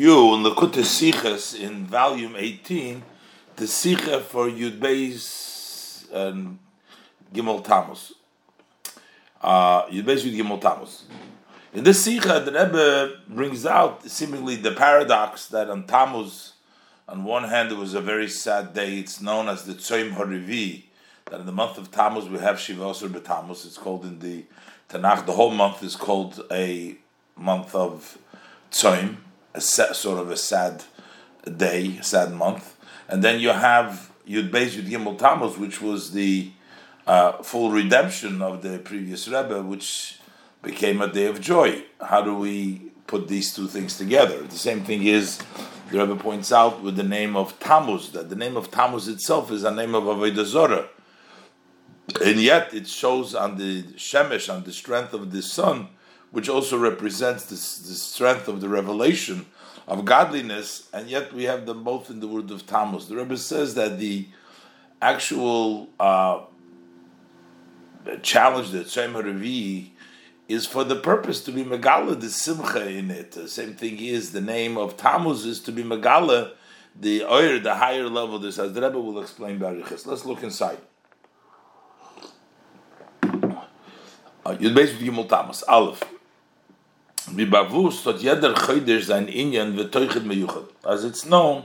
review in Lekutei Sichas in volume 18, the Sicha for Yud Beis and Gimel Tammuz. Uh, Yud Beis Gimel Tammuz. In this Sicha, the Rebbe brings out seemingly the paradox that on Tammuz, on one hand, it was a very sad day. It's known as the Tzoyim Harivi, that in the month of Tammuz we have Shiva Osir B'Tammuz. It's called in the Tanakh, the whole month is called a month of Tzoyim, a sort of a sad day, sad month. And then you have Yud Beis Yud Gimel Tammuz, which was the uh, full redemption of the previous Rebbe, which became a day of joy. How do we put these two things together? The same thing is, the Rebbe points out with the name of Tammuz, that the name of Tammuz itself is a name of Avodah Zorah. And yet it shows on the Shemesh, on the strength of the sun, which also represents the, the strength of the revelation of godliness, and yet we have them both in the word of Tammuz. The Rebbe says that the actual uh, challenge that Shem Revi is for the purpose to be Megala the Simcha in it. The same thing is the name of Tammuz is to be Megala the oir, the higher level. This as the Rebbe will explain Barichas. Let's look inside. Uh, Yud Beis Gimel Tammuz Aleph. As it's known,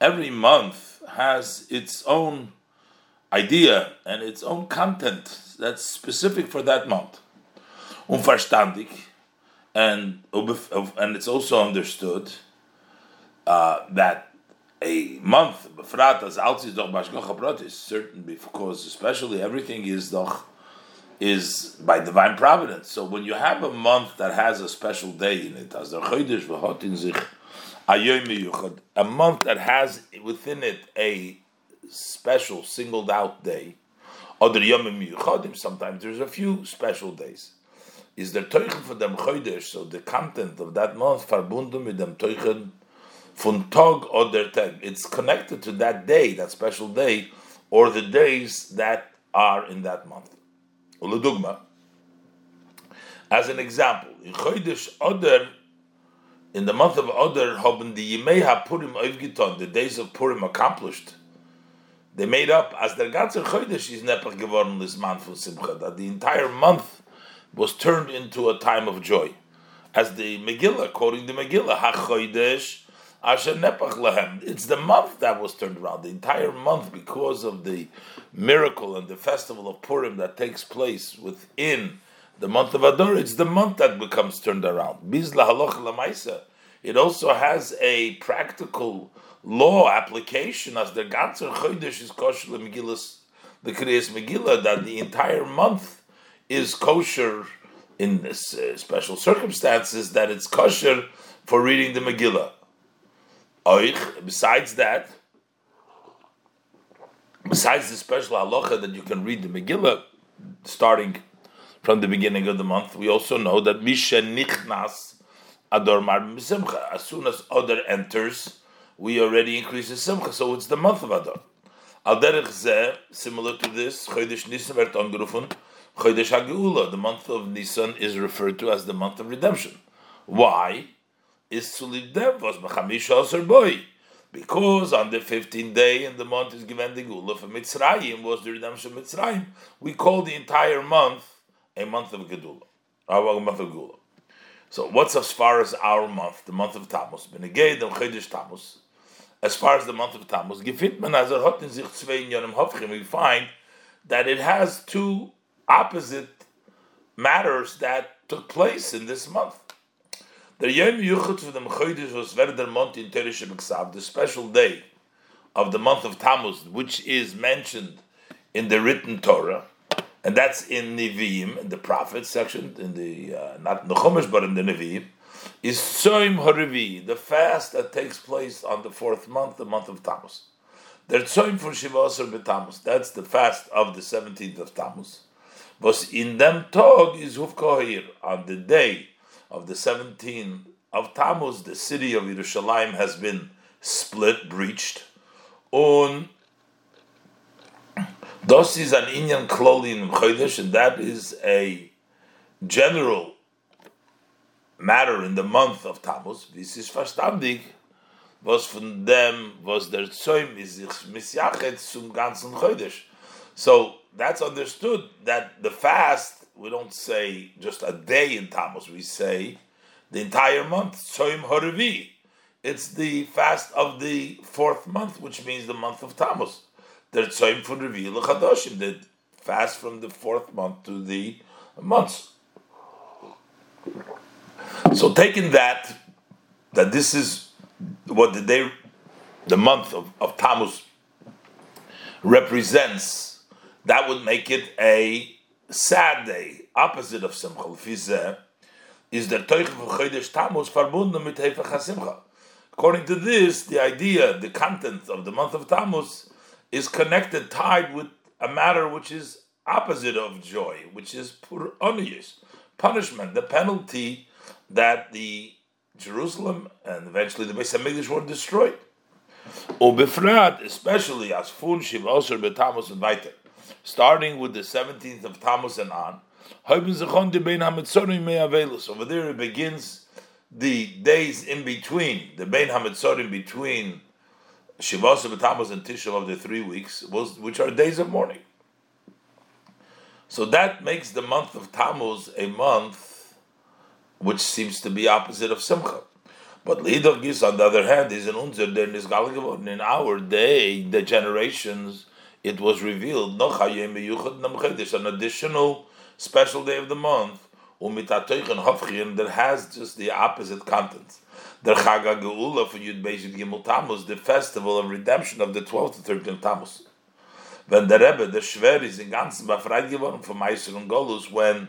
every month has its own idea and its own content that's specific for that month. Unverstandig, and and it's also understood uh, that a month, befrat as doch certain because especially everything is doch is by divine providence. So when you have a month that has a special day in it, as der chodesh v'hotin sich a month that has within it a special singled out day, miyuchadim, sometimes there's a few special days. Is there teuchen for them chodesh, so the content of that month verbunden with them teuchen von tog oder tag. It's connected to that day, that special day, or the days that are in that month. As an example, in Chodesh Oder, in the month of Oder, haben the Yimei HaPurim Oivgiton, the days of Purim accomplished. They made up, as der ganze Chodesh is nepach geworden, this month of Simcha, that the entire month was turned into a time of joy. As the Megillah, quoting the Megillah, Nepach Lahem. It's the month that was turned around, the entire month, because of the miracle and the festival of Purim that takes place within the month of Adar. It's the month that becomes turned around. It also has a practical law application as the ganzer Chodesh is kosher Megillah, the Kriyas Megillah, that the entire month is kosher in this, uh, special circumstances, that it's kosher for reading the Megillah. Oich, besides that, besides the special halacha that you can read the Megillah starting from the beginning of the month, we also know that Misha Nichnas Ador Mar Simcha. As soon as Adar enters, we already increase the Simcha, so it's the month of Adar. Al similar to this, Chodesh Nisan werd angerufen, Chodesh HaGeula, the month of Nisan is referred to as the month of redemption. Why? Is to leave them was mechamisha boy. Because on the 15th day in the month is given the Gula for Mitzrayim, was the redemption of Mitzrayim. We call the entire month a month of Gedula, ah, a month of Gula. So what's as far as our month, the month of Tammuz? Benegay dem Chedesh Tammuz. As far as the month of Tammuz, gefindt man also hat in we find that it has two opposite matters that took place in this month. The Yom Yuchot for the Mechoidish was Verder Mont in Teresh the special day of the month of Tammuz, which is mentioned in the written Torah, and that's in Nevi'im, in the Prophet section, in the uh, not in the Chumash but in the Nevi'im, is Soim Harivi, the fast that takes place on the fourth month, the month of Tammuz. The Soim for Shiva Asar B'Tammuz, that's the fast of the seventeenth of Tammuz. Was in them tog is Hufkohir on the day of the 17 of Tammuz, the city of Yerushalayim has been split, breached. On Das is an Inyan Kloli in Chodesh, and that is a general matter in the month of Tammuz, this is verstandig, was von dem, was der Zoim is sich misjachet zum ganzen Chodesh. So that's understood that the fast, we don't say just a day in Tammuz, we say the entire month, Zoim Horevi. It's the fast of the fourth month, which means the month of Tammuz. The Zoim for Revi the fast from the fourth month to the months. So taking that, that this is what the day, the month of, of Tammuz represents, that would make it a sad day, opposite of Simcha. Lefizeh, is der Teuchel von Chodesh Tammuz verbunden mit Hefech. According to this, the idea, the content of the month of Tammuz is connected, tied with a matter which is opposite of joy, which is puronius, punishment, the penalty that the Jerusalem and eventually the Beis Hamikdash were destroyed. Ubefrat, especially as Fun Shiv Osir Betamus and weiter, starting with the 17th of Tammuz and on, over there it begins the days in between, the Bein Hametzorim between Shivasa B'Tammuz and Tisha of the three weeks, which are days of mourning. So that makes the month of Tammuz a month which seems to be opposite of Simcha. But Lidor Gis, on the other hand, is an unzer der Nisgal In our day, the generations, it was revealed, there's an additional special day of the month, that has just the opposite contents. The Chaga Geula for Yud Beis Gimel Tammuz, the festival of redemption of the 12th to 13th Tammuz when the Rebbe, the Schwer, is in ganzen befreit geworden from Meister and Golus, when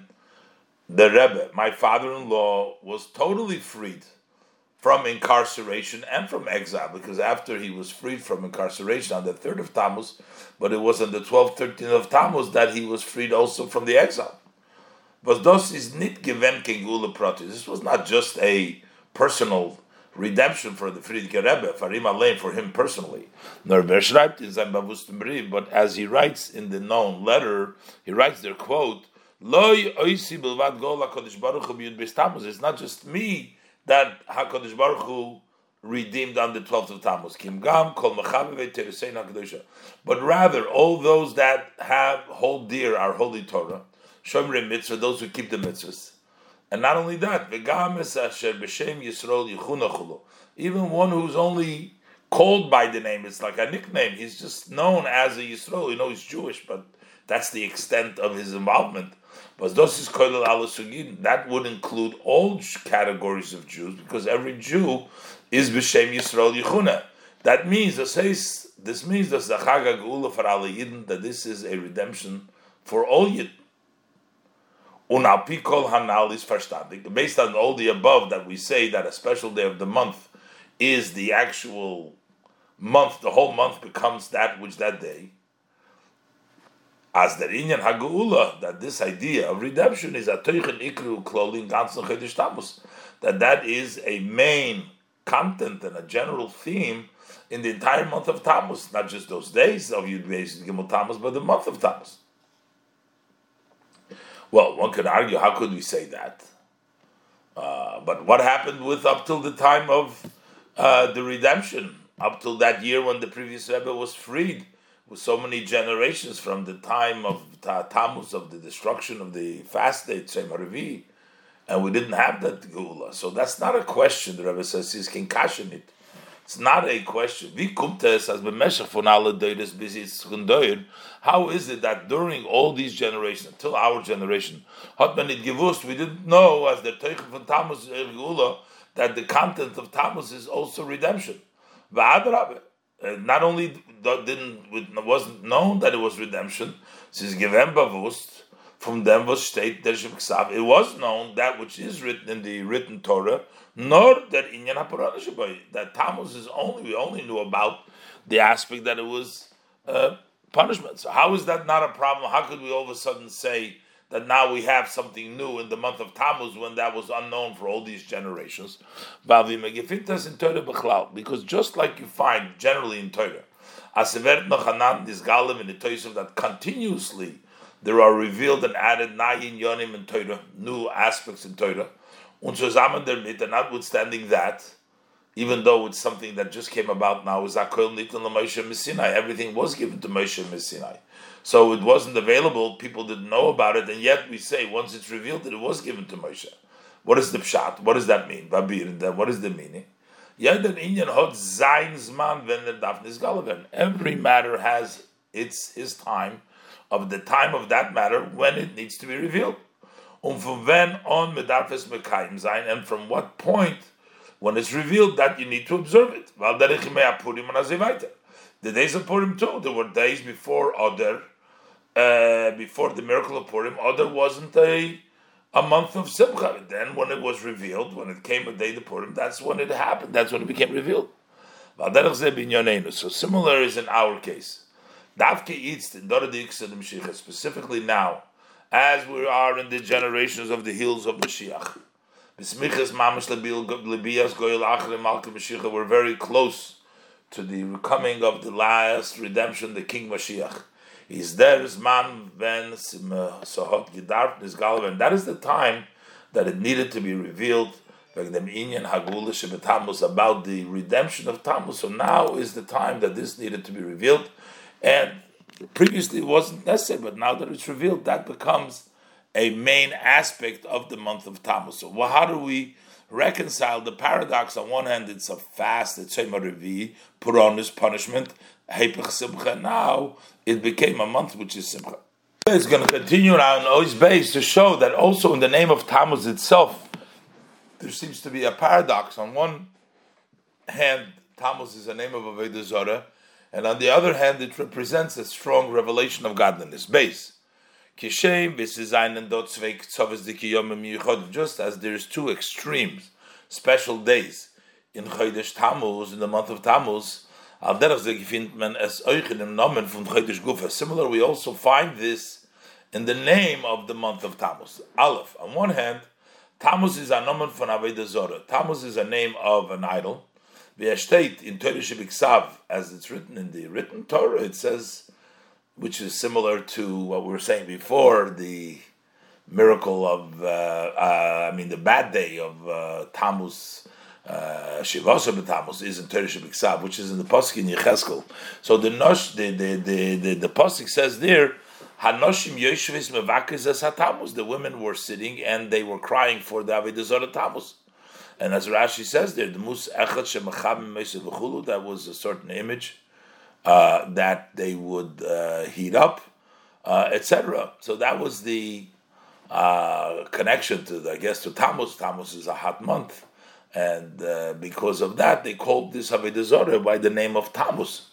the Rebbe, my father-in-law, was totally freed from incarceration and from exile, because after he was freed from incarceration on the 3rd of Tammuz, but it was on the 12th, 13th of Tammuz that he was freed also from the exile. But this is nit given kengula pratis. This was not just a personal redemption for the Frierdiker Rebbe, for him for him personally. In but as he writes in the known letter, he writes their quote, Loi oisi bilvad gol HaKadosh Baruch Hu b'yud It's not just me that HaKadosh Baruch Hu redeemed on the 12th of Tammuz. Kim gam kol. But rather, all those that have, hold dear our holy Torah, Shomrei mitzvah, those who keep the mitzvahs, and not only that, even one who's only called by the name, it's like a nickname. He's just known as a Yisrael. You know, he's Jewish, but that's the extent of his involvement. But that would include all categories of Jews because every Jew is b'shem Yisrael Yichuna. That means this means that the Chag for that this is a redemption for all Yidden. Unalpikol hanal is verstandig. Based on all the above that we say that a special day of the month is the actual month, the whole month becomes that which that day. As the inyan hageula, that this idea of redemption is a teuchen ikru klolin ganzen chedesh tamus, that that is a main content and a general theme in the entire month of Tammuz, not just those days of Yud Gimel Tammuz, but the month of Tammuz. Well, one could argue, how could we say that? Uh, but what happened with up till the time of uh, the redemption, up till that year when the previous Rebbe was freed, so many generations from the time of Tammuz, of the destruction of the fast day, Tzemaravi, and we didn't have that Geula. So that's not a question, the Rebbe says, he's can caution it. It's not a question. Wie kommt es, als bemeshach von alle Deures bis jetzt How is it that during all these generations, until our generation, hat man we didn't know, as the Teuchel von Tammuz äh, Ergula, that the content of Tammuz is also redemption. V'adrabe. Not only didn't wasn't known that it was redemption, since given bewusst, from them was state der It was known that which is written in the written Torah, nor that inyan haparana that Tammuz is only we only knew about the aspect that it was uh, punishment. So how is that not a problem? How could we all of a sudden say that now we have something new in the month of Tammuz when that was unknown for all these generations? Because just like you find generally in Torah, that continuously there are revealed and added nayin yonim in Torah, new aspects in Torah Und zusammen and notwithstanding that, even though it's something that just came about now, is Akol. Everything was given to Moshe Sinai. So it wasn't available, people didn't know about it, and yet we say once it's revealed that it was given to Moshe. What is the pshat? What does that mean? What is the meaning? Every matter has its his time of the time of that matter when it needs to be revealed. Um, zayin, and from what point when it's revealed that you need to observe it. The days of Purim too, there were days before other, uh, before the miracle of Purim, other wasn't a a month of Simcha. Then, when it was revealed, when it came a day to Purim, that's when it happened. That's when it became revealed. So similar is in our case. Specifically now, as we are in the generations of the hills of Mashiach. We're very close to the coming of the last redemption, the King Mashiach. Is there is man when sohot gedarf is and that is the time that it needed to be revealed about the redemption of Tammuz. So now is the time that this needed to be revealed, and previously it wasn't necessary, but now that it's revealed, that becomes a main aspect of the month of Tammuz. So well, how do we reconcile the paradox? On one hand, it's a fast, it's put on this punishment, Simcha. Now it became a month which is Simcha. It's going to continue now in Ois base to show that also in the name of Tammuz itself, there seems to be a paradox. On one hand, Tammuz is a name of Avodah and on the other hand, it represents a strong revelation of godliness. Base. Just as there's two extremes, special days in Chodesh Tammuz, in the month of Tammuz, Similar, we also find this in the name of the month of Tammuz. Aleph. On one hand, Tammuz is a nomen von Aveda Zorah. Tammuz is a name of an idol. State in Torah Shebiksav, as it's written in the written Torah, it says, which is similar to what we were saying before, the miracle of, uh, uh, I mean, the bad day of uh, Tammuz uh, Shivasa B'Tammuz is in Teresh B'Ksav, which is in the Pasuk in Yecheskel. So the Nosh, the the the the, the Pasuk says there, Hanoshim Yeshvis Mevakis as Hatamuz. The women were sitting and they were crying for the Avodah Tammuz. And as Rashi says there, the Mus Echad Shemacham V'Chulu, that was a certain image uh, that they would uh, heat up, uh, etc. So that was the uh, connection to, the, I guess, to Tammuz. Tammuz is a hot month and uh, because of that, they called this Avodah by the name of Tammuz.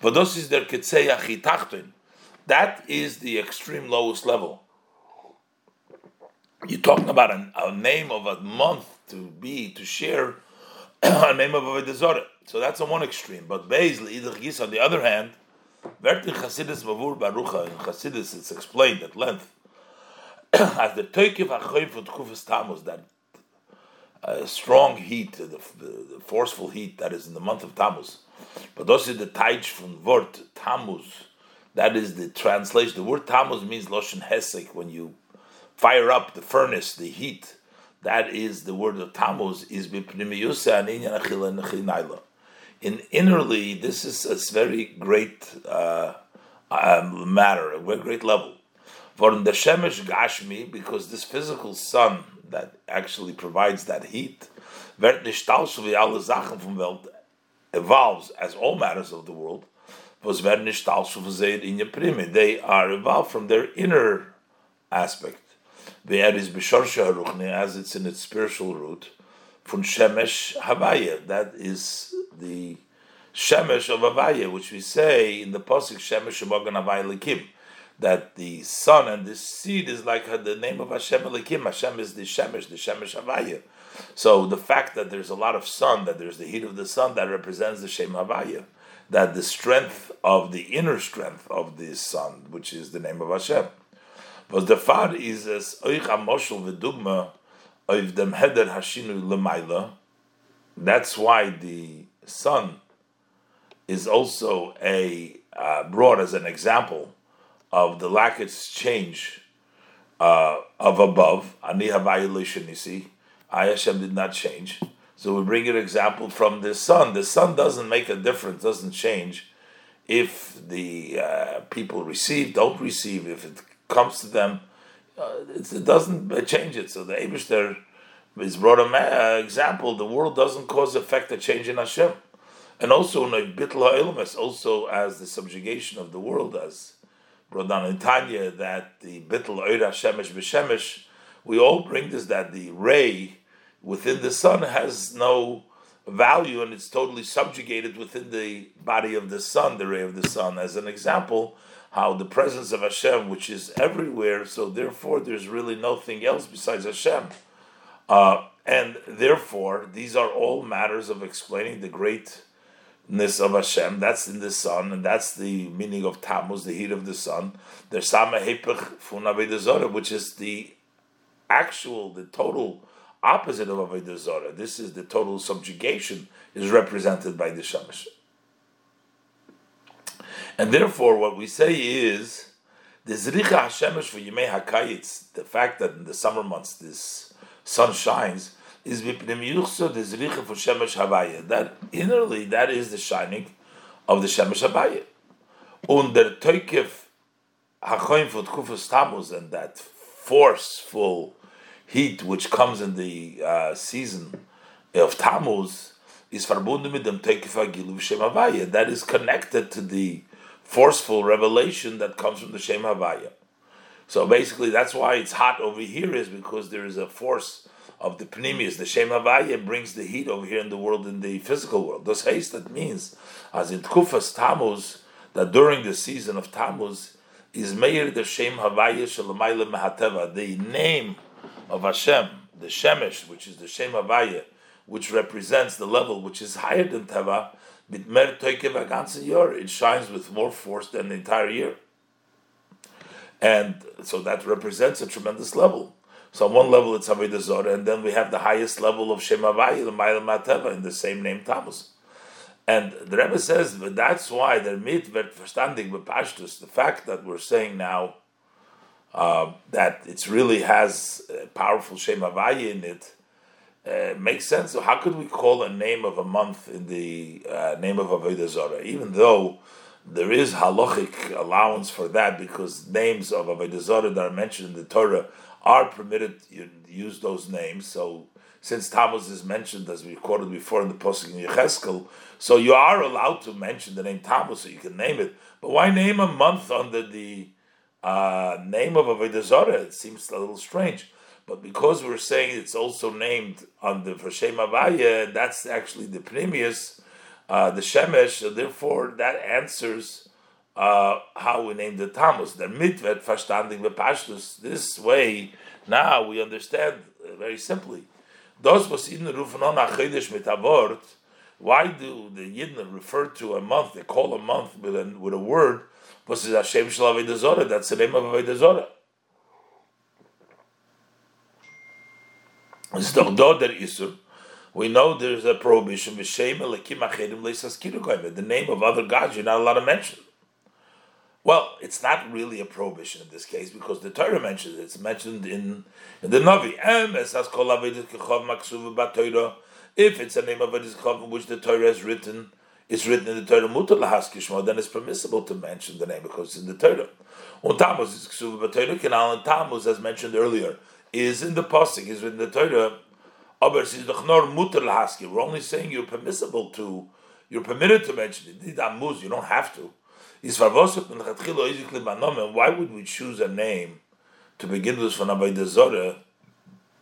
But this is That is the extreme lowest level. You're talking about a, a name of a month to be, to share a name of Avodah So that's on one extreme. But Gis, on the other hand, Vert in Chassidus Mavur Barucha, in Chassidus it's explained at length, as the Toikiv HaChoyim for Tkufas Tammuz, that a strong heat, the, the, forceful heat that is in the month of Tammuz. But also the taich from word Tammuz. That is the translation. The word Tammuz means loshen hesek when you fire up the furnace, the heat. That is the word of Tammuz is b'pnimiyusa and inyan In innerly, this is a very great uh, um, matter, a very great level. For the shemesh gashmi, because this physical sun that actually provides that heat, evolves as all matters of the world, they are evolved from their inner aspect. As it's in its spiritual root, from Shemesh Havaya, that is the Shemesh of Havaya, which we say in the Pasuk Shemesh Shemagan Havaya Likim that the sun and the seed is like the name of Hashem Elikim. Hashem is the Shemesh, the Shemesh Havaya. So the fact that there's a lot of sun, that there's the heat of the sun, that represents the Shem Havaya. That the strength of the inner strength of the sun, which is the name of Hashem. But the far is as oich amoshel v'dugma of dem heder hashinu lemaila. That's why the sun is also a uh, brought as an example of the lack of change uh, of above. Ani havayalishanisi. I Hashem did not change. So we bring an example from the sun. The sun doesn't make a difference, doesn't change if the uh, people receive, don't receive, if it comes to them, uh, it doesn't change it. So the Abishter is brought an uh, example. The world doesn't cause effect a change in Hashem, and also in bitla ilmus, also as the subjugation of the world, as brought down in Tanya that the bitl oira shemesh b'shemesh. We all bring this that the ray within the sun has no value and it's totally subjugated within the body of the sun, the ray of the sun. As an example, how the presence of Hashem, which is everywhere, so therefore there's really nothing else besides Hashem. Uh, and therefore, these are all matters of explaining the greatness of Hashem. That's in the sun, and that's the meaning of Tammuz, the heat of the sun. There's Sama Hepech which is the actual, the total opposite of Avodah This is the total subjugation is represented by the Shamash. And therefore, what we say is the Zricha Hashemesh for Yimei Hakayitz, the fact that in the summer months this sun shines, is Vipnimiyuchso the Zricha for Shemesh Havaya. That innerly, that is the shining of the Shemesh Havaya. Under Toikef Hachoim for Tkufas Tammuz, and that forceful heat which comes in the uh, season of Tammuz is verbunden mit dem Tekefa Giluv Shem Havaya. That is connected to the forceful revelation that comes from the Shem Havaya. So basically, that's why it's hot over here, is because there is a force of the Pneumius. The Shem Havaya brings the heat over here in the world, in the physical world. Thus, haste that means, as in Tkufas Tammuz, that during the season of Tammuz, is Meir the Shem Havaya Shalamayla Mahateva, the name of Hashem, the Shemesh, which is the Shem Havaya, which represents the level which is higher than Teva, it shines with more force than the entire year. And so that represents a tremendous level. So on one level it's Avodah Zorah, and then we have the highest level of Shem Ma'il Mateva, in the same name Tammuz. And the Rebbe says but that's why the mit wird verstandig bepashtus, the fact that we're saying now uh, that it really has a powerful Shem in it, uh, makes sense. So how could we call a name of a month in the uh, name of Avodah Zorah, even though there is halachic allowance for that because names of Avodah Zorah that are mentioned in the Torah are permitted to use those names. So since Tammuz is mentioned as we quoted before in the Pasuk in Yecheskel, so you are allowed to mention the name Tammuz, so you can name it. But why name a month under the uh, name of Avodah Zarah. It seems a little strange, but because we're saying it's also named on the Vershem Avaya, that's actually the Pneumius, uh, the Shemesh, so therefore that answers uh, how we named the Tammuz. The mitvet verstanding bepashtus. This way, now we understand uh, very simply. Was in achidish. Why do the Yidden refer to a month? They call a month with a, with a word was is Hashem Shel Avodah That's the name of Avodah We know there's a prohibition. The name of other gods you're not allowed to mention. Well, it's not really a prohibition in this case because the Torah mentions it. It's mentioned in, in the Navi. If it's a name of a which the Torah has written, it's written in the Torah mutar lahaskishmo, then it's permissible to mention the name because it's in the Torah. On Tammuz is ksuva b'Torah and Tammuz, as mentioned earlier, is in the pasuk, is in the Torah. Lahaski. We're only saying you're permissible to, you're permitted to mention it. You don't have to. Why would we choose a name to begin with for Avodah Zorah?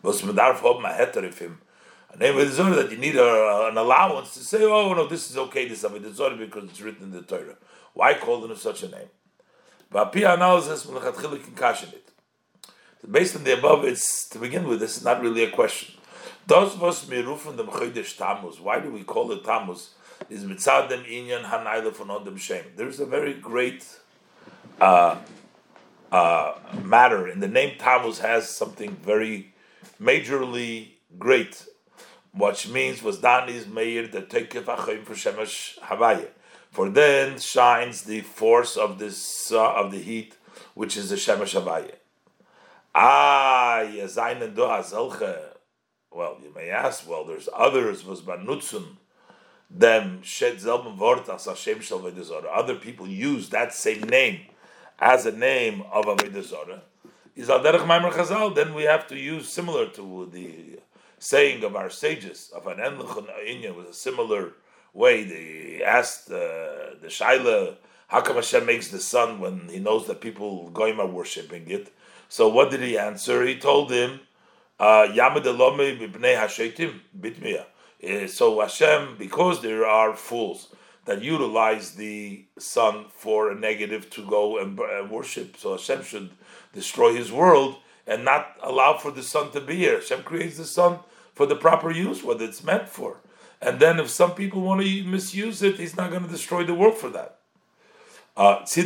Heterifim name of that you need a, an allowance to say, oh no, this is okay, this is Avodah because it's written in the Torah. Why call it such a name? But Pia analysis it. Based on the above, it's to begin with. This is not really a question. Does was mirufun dem chodesh Tammuz? Why do we call it Tammuz? Is mitzad dem inyan hanayla von odem shem. There's a very great uh, uh, matter, and the name Tammuz has something very majorly great which means was Dani's Meir the Tekef Achim for Shemesh Havaya. For then shines the force of this uh, of the heat, which is the Shemesh Havaya. Ah. Well, you may ask, well, there's others, was banutzun, them shed zelben vort as Hashem shel Other people use that same name as a name of Avodah Is al derech chazal, then we have to use similar to the saying of our sages, of an enluchon inya was a similar way. They asked uh, the Shaila, how come Hashem makes the sun when he knows that people goyim are worshipping it? So what did he answer? He told him, uh, hashetim bitmiya. Uh, so Hashem, because there are fools that utilize the sun for a negative to go and worship, so Hashem should destroy His world and not allow for the sun to be here. Hashem creates the sun for the proper use, what it's meant for. And then if some people want to misuse it, He's not going to destroy the world for that. Uh, so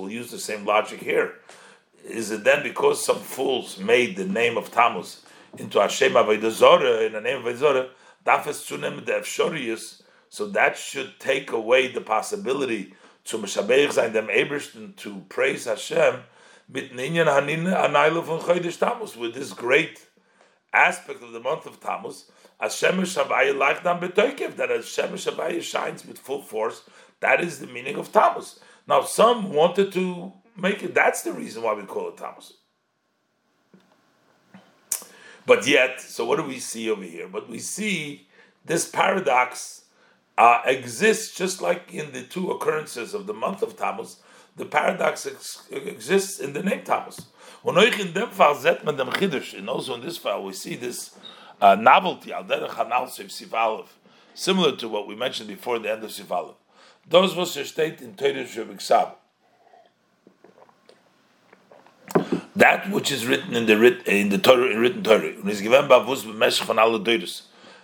we'll use the same logic here. Is it then because some fools made the name of Tammuz into Hashem Avodah in the name of Avodah Dafes Tzunem the Efshorius, so that should take away the possibility to Meshabeich sein dem Ebersten to praise Hashem mit Ninyan Hanin Anayla von Chodesh Tammuz with this great aspect of the month of Tammuz Hashem Shavaya like them betoikev that Hashem Shavaya shines with full force. That is the meaning of Tammuz. Now, some wanted to make it. That's the reason why we call it Tammuz. But yet, so what do we see over here? But we see this paradox uh, exists just like in the two occurrences of the month of Tammuz. The paradox ex- exists in the name Tammuz. And also in this file, we see this uh, novelty, al derech hanal sif similar to what we mentioned before the end of sifalev. Those was state in Torah Shabbat That which is written in the writ, in the Torah in written Torah,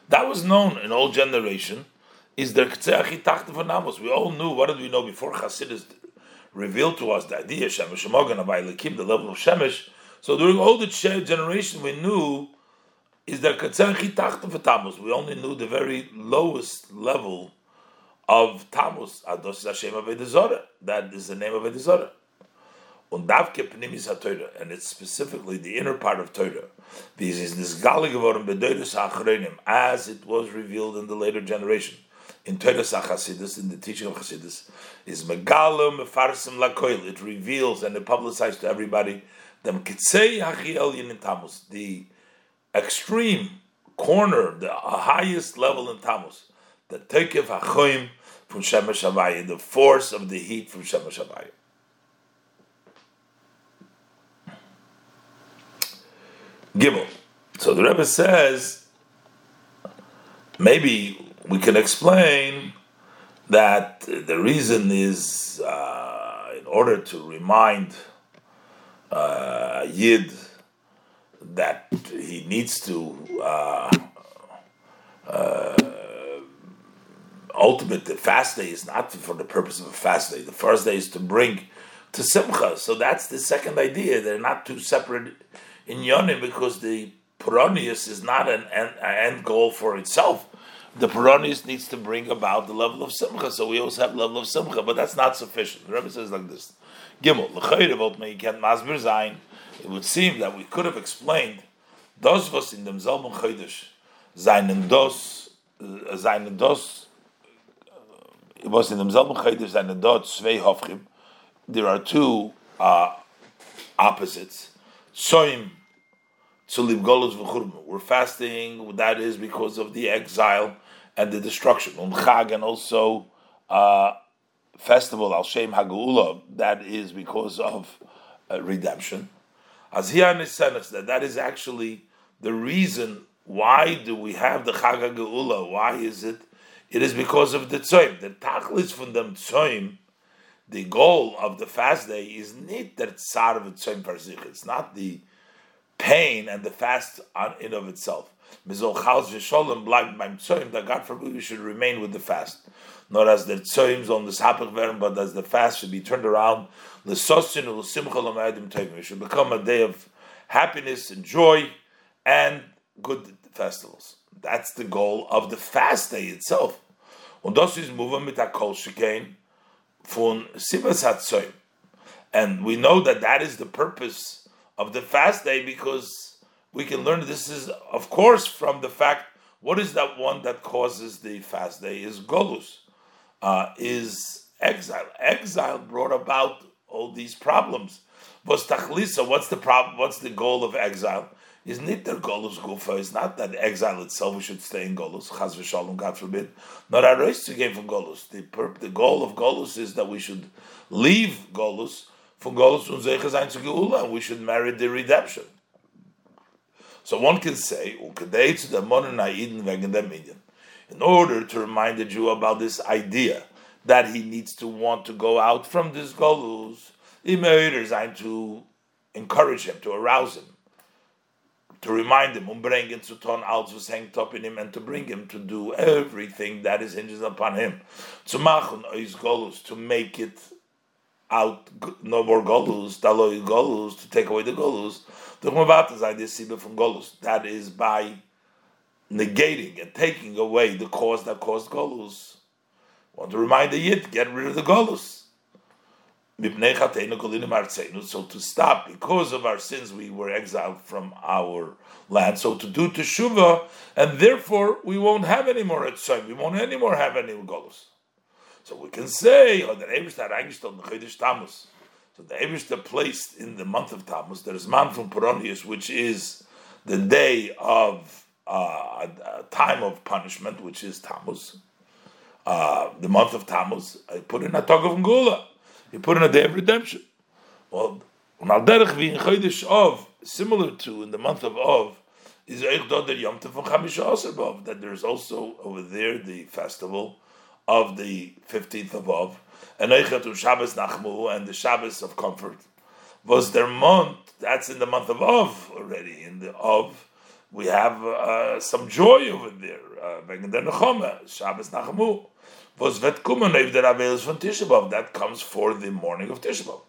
that was known in all generation. Is the Amos. We all knew. What did we know before Chassidus revealed to us the idea Shemesh Mogan the level of Shemesh? So during all the generation, we knew is der Katzenchi Tachte for Tammuz. We only knew the very lowest level of Tammuz. Ados Hashem Avedizora. That is the name of Avedizora. Und davke pnimis ha-Torah, and it's specifically the inner part of Torah. This is this gali geworden bedeuters ha as it was revealed in the later generation. In Torah HaChasidus, in the teaching of Chassidus, is megalum mefarsim lakoil. It reveals and it publicizes to everybody them kitzei hachi elyin in Tammuz, the extreme corner, the highest level in Tammuz, the Tekev HaChoim from Shemesh Havaya, the force of the heat from Shemesh Havaya. Gimel. So the Rebbe says, maybe we can explain that the reason is uh, in order to remind uh, Yid that he needs to uh, uh, ultimate the fast day is not for the purpose of a fast day. The first day is to bring to simcha. So that's the second idea. They're not two separate in yonim because the Puranius is not an, an, an, end goal for itself. The Puranius needs to bring about the level of simcha. So we always have level of simcha, but that's not sufficient. The Rebbe says like this: Gimel it would seem that we could have explained those was in demselben Chodesh. Seinen dos seinen dos it was in demselben Chodesh seinen dort zwei Hofchim. There are two uh, opposites. Soim live golos v'churma. We're fasting that is because of the exile and the destruction. Um chag and also uh, festival al shem hagula that is because of uh, redemption as here that that is actually the reason why do we have the Chag Geula? Why is it? It is because of the tzoyim. The tachlis from the tzoyim, the goal of the fast day is not that tzar of tzoyim. It's not the pain and the fast on, in of itself. Mizol chals v'sholem beim tzoyim that God forbid we should remain with the fast. Not as the tzoyim on the sapach veren, but as the fast should be turned around we should become a day of happiness and joy and good festivals. That's the goal of the fast day itself. Mit And we know that that is the purpose of the fast day because we can learn this is, of course, from the fact what is that one that causes the fast day is golus, uh, is exile. Exile brought about all these problems. What's What's the problem? What's the goal of exile? Is not there golus gufa? It's not that exile itself should stay in golus. Chaz v'shalom, God forbid. Not our race to gain from golus. The the goal of golus is that we should leave golus from golus zu geula, and we should merit the redemption. So one can say, to the modern in order to remind the Jew about this idea that he needs to want to go out from this golus, to encourage him, to arouse him, to remind him, umbringen zu ton als was hängt up in him, and to bring him to do everything that is hinges upon him. To machen ois golus, to make it out no more golus, daloi golus, to take away the golus. The Chumavata Zayin is Siba from Golus. That is by negating and taking away the cause that caused Golus. Want to remind the Yid, get rid of the Golus. So to stop, because of our sins, we were exiled from our land. So to do teshuva, and therefore we won't have any more etzayim. We won't anymore have any golus. So we can say, oh, the Tammuz. So the Ebershter placed in the month of Tammuz, there is man from Peronius, which is the day of uh, time of punishment, which is Tammuz. Uh, the month of Tammuz, I put in a Tog of Ngula. You put in a day of redemption. Well, of, similar to in the month of Ov, is that there's also over there the festival of the 15th of Ov and Eichatu Shabbos Nachmu and the Shabbos of comfort was their month. That's in the month of Av already. In the Av, we have uh, some joy over there. Wegen der Nechome, Shabbos Nachmu. Was wird kommen if der Avelis von Tisha That comes for the morning of Tisha B'Av.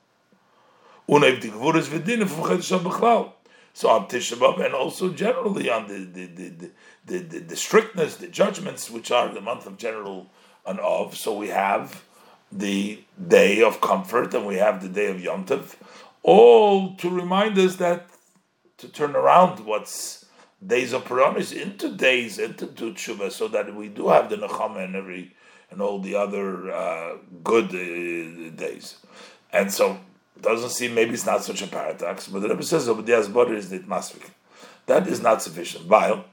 Und if die Gvuris Vidine from Chedesh B'Chlal. So on Tisha and also generally on the the, the, the, the, the strictness, the judgments, which are the month of general and of. So we have the day of comfort and we have the day of Yom Tov, all to remind us that to turn around what's days of Paramis into days, into Tshuva, so that we do have the Nechama and every and all the other uh, good uh, days. And so doesn't seem maybe it's not such a paradox, but the Rebbe says over the body is the Masvik. That is not sufficient. While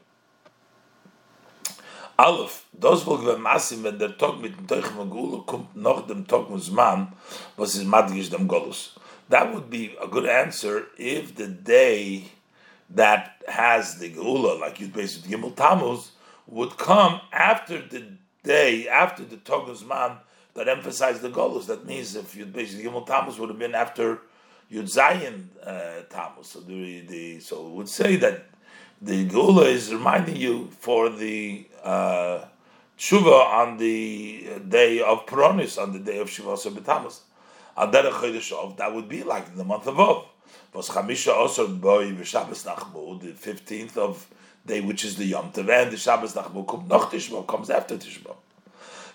Aleph, wohl gewen Masim, wenn der Tag mit dem Teuch Magula kommt noch dem Tag Musman, was ist Madgish dem Golus. That would be a good answer if the day that has the Geula, like you basically Gimel Tammuz, would come after the day, after the Tog Musman that emphasized the Golus. That means if you basically Gimel Tammuz would have been after Yud Zayin uh, Tammuz. So, the, the, so would say that the Geula is reminding you for the uh, tshuva on the day of Peronis, on the day of Shiva Shivasa B'Tamas. That would be like the month of Ov. Was Chamisha also boy v'Shabbos Nachmu, the fifteenth of day, which is the Yom Tov, and the Shabbos Nachmu comes noch Tishba, comes after Tishba.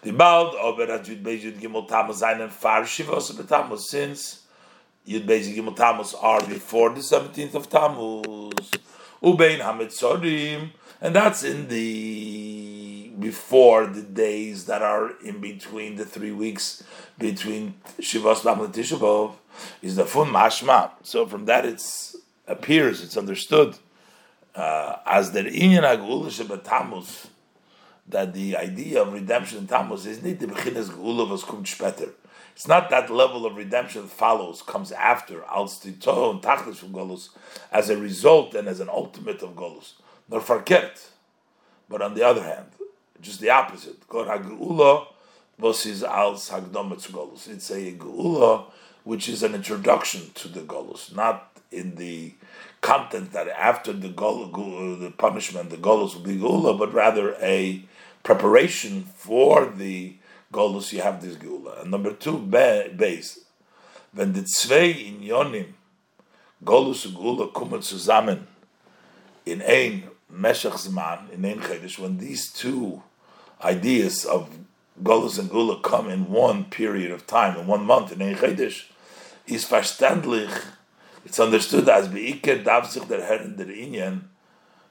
The bald over at Yud Beis Yud Gimel Tammuz Zayin and Far Shivasa B'Tammuz, since Yud Beis Gimel Tammuz are before the seventeenth of Tammuz. Ubein Hametzorim, and that's in the before the days that are in between the three weeks between Shivas Bam and Tishabov is the Fun Mashma. So from that it appears, it's understood uh, as the Inyan Agul Tammuz that the idea of redemption in Tammuz is not the Bechinas Geula was später. It's not that level of redemption follows, comes after, als and Tachlis from Golus, as a result and as an ultimate of Golus. Nor verkehrt. But on the other hand, just the opposite. Kor HaGeula was is als Hagdomet Golus. It's a Geula which is an introduction to the Golus, not in the content that after the gol, the punishment, the Golus will be Geula, but rather a preparation for the Golus, you have this Geula. And number two, base. Wenn die zwei Inyonim, Golus und Geula, kommen zusammen in ein Meshach Zman, in ein Chedesh, when these two ideas of Golus and Gula come in one period of time, in one month, in ein Chedesh, is verständlich It's understood as Be'ikir Davsich der Herren der Inyan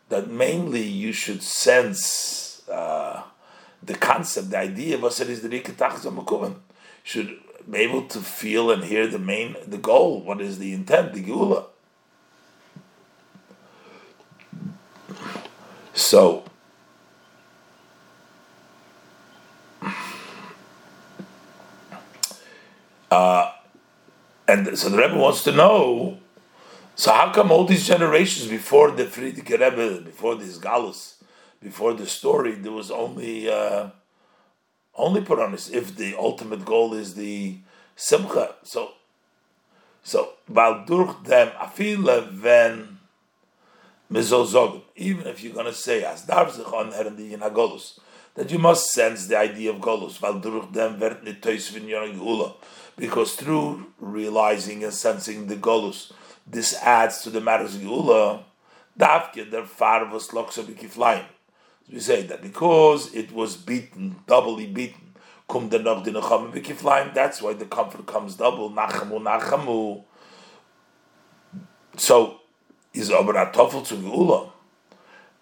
that mainly you should sense uh, the concept, the idea of what it is the Rikatach should be able to feel and hear the main, the goal, what is the intent, the Geula. So, uh, and so the Rebbe wants to know. So how come all these generations before the Frierdiker Rebbe, before this Galus, before the story, there was only uh, only Puranis? If the ultimate goal is the Simcha, so so weil durch dem afile wenn even if you're going to say as anhören in Agolus, that you must sense the idea of Golus, because through realizing and sensing the Golus, this adds to the matters of Geula, Davke, der Far was Loksa We say that because it was beaten, doubly beaten, kum that's why the comfort comes double, Nachamu, Nachamu. So, is aber a Toffel to Geula.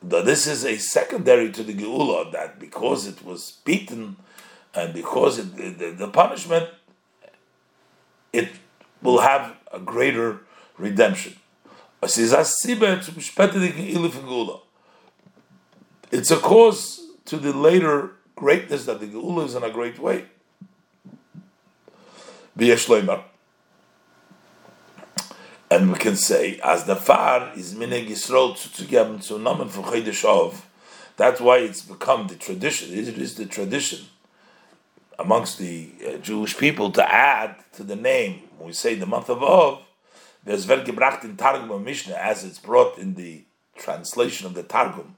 This is a secondary to the Geula, that because it was beaten, and because it, the, the punishment it will have a greater redemption. It's a cause to the later greatness that the Geula is in a great way. And we can say, as the far is minig Yisrael zu Namen von Chodesh Av, that's why it's become the tradition. It is the tradition amongst the uh, Jewish people to add to the name, when we say the month of Av, there's gebracht in Targum Mishnah, as it's brought in the translation of the Targum,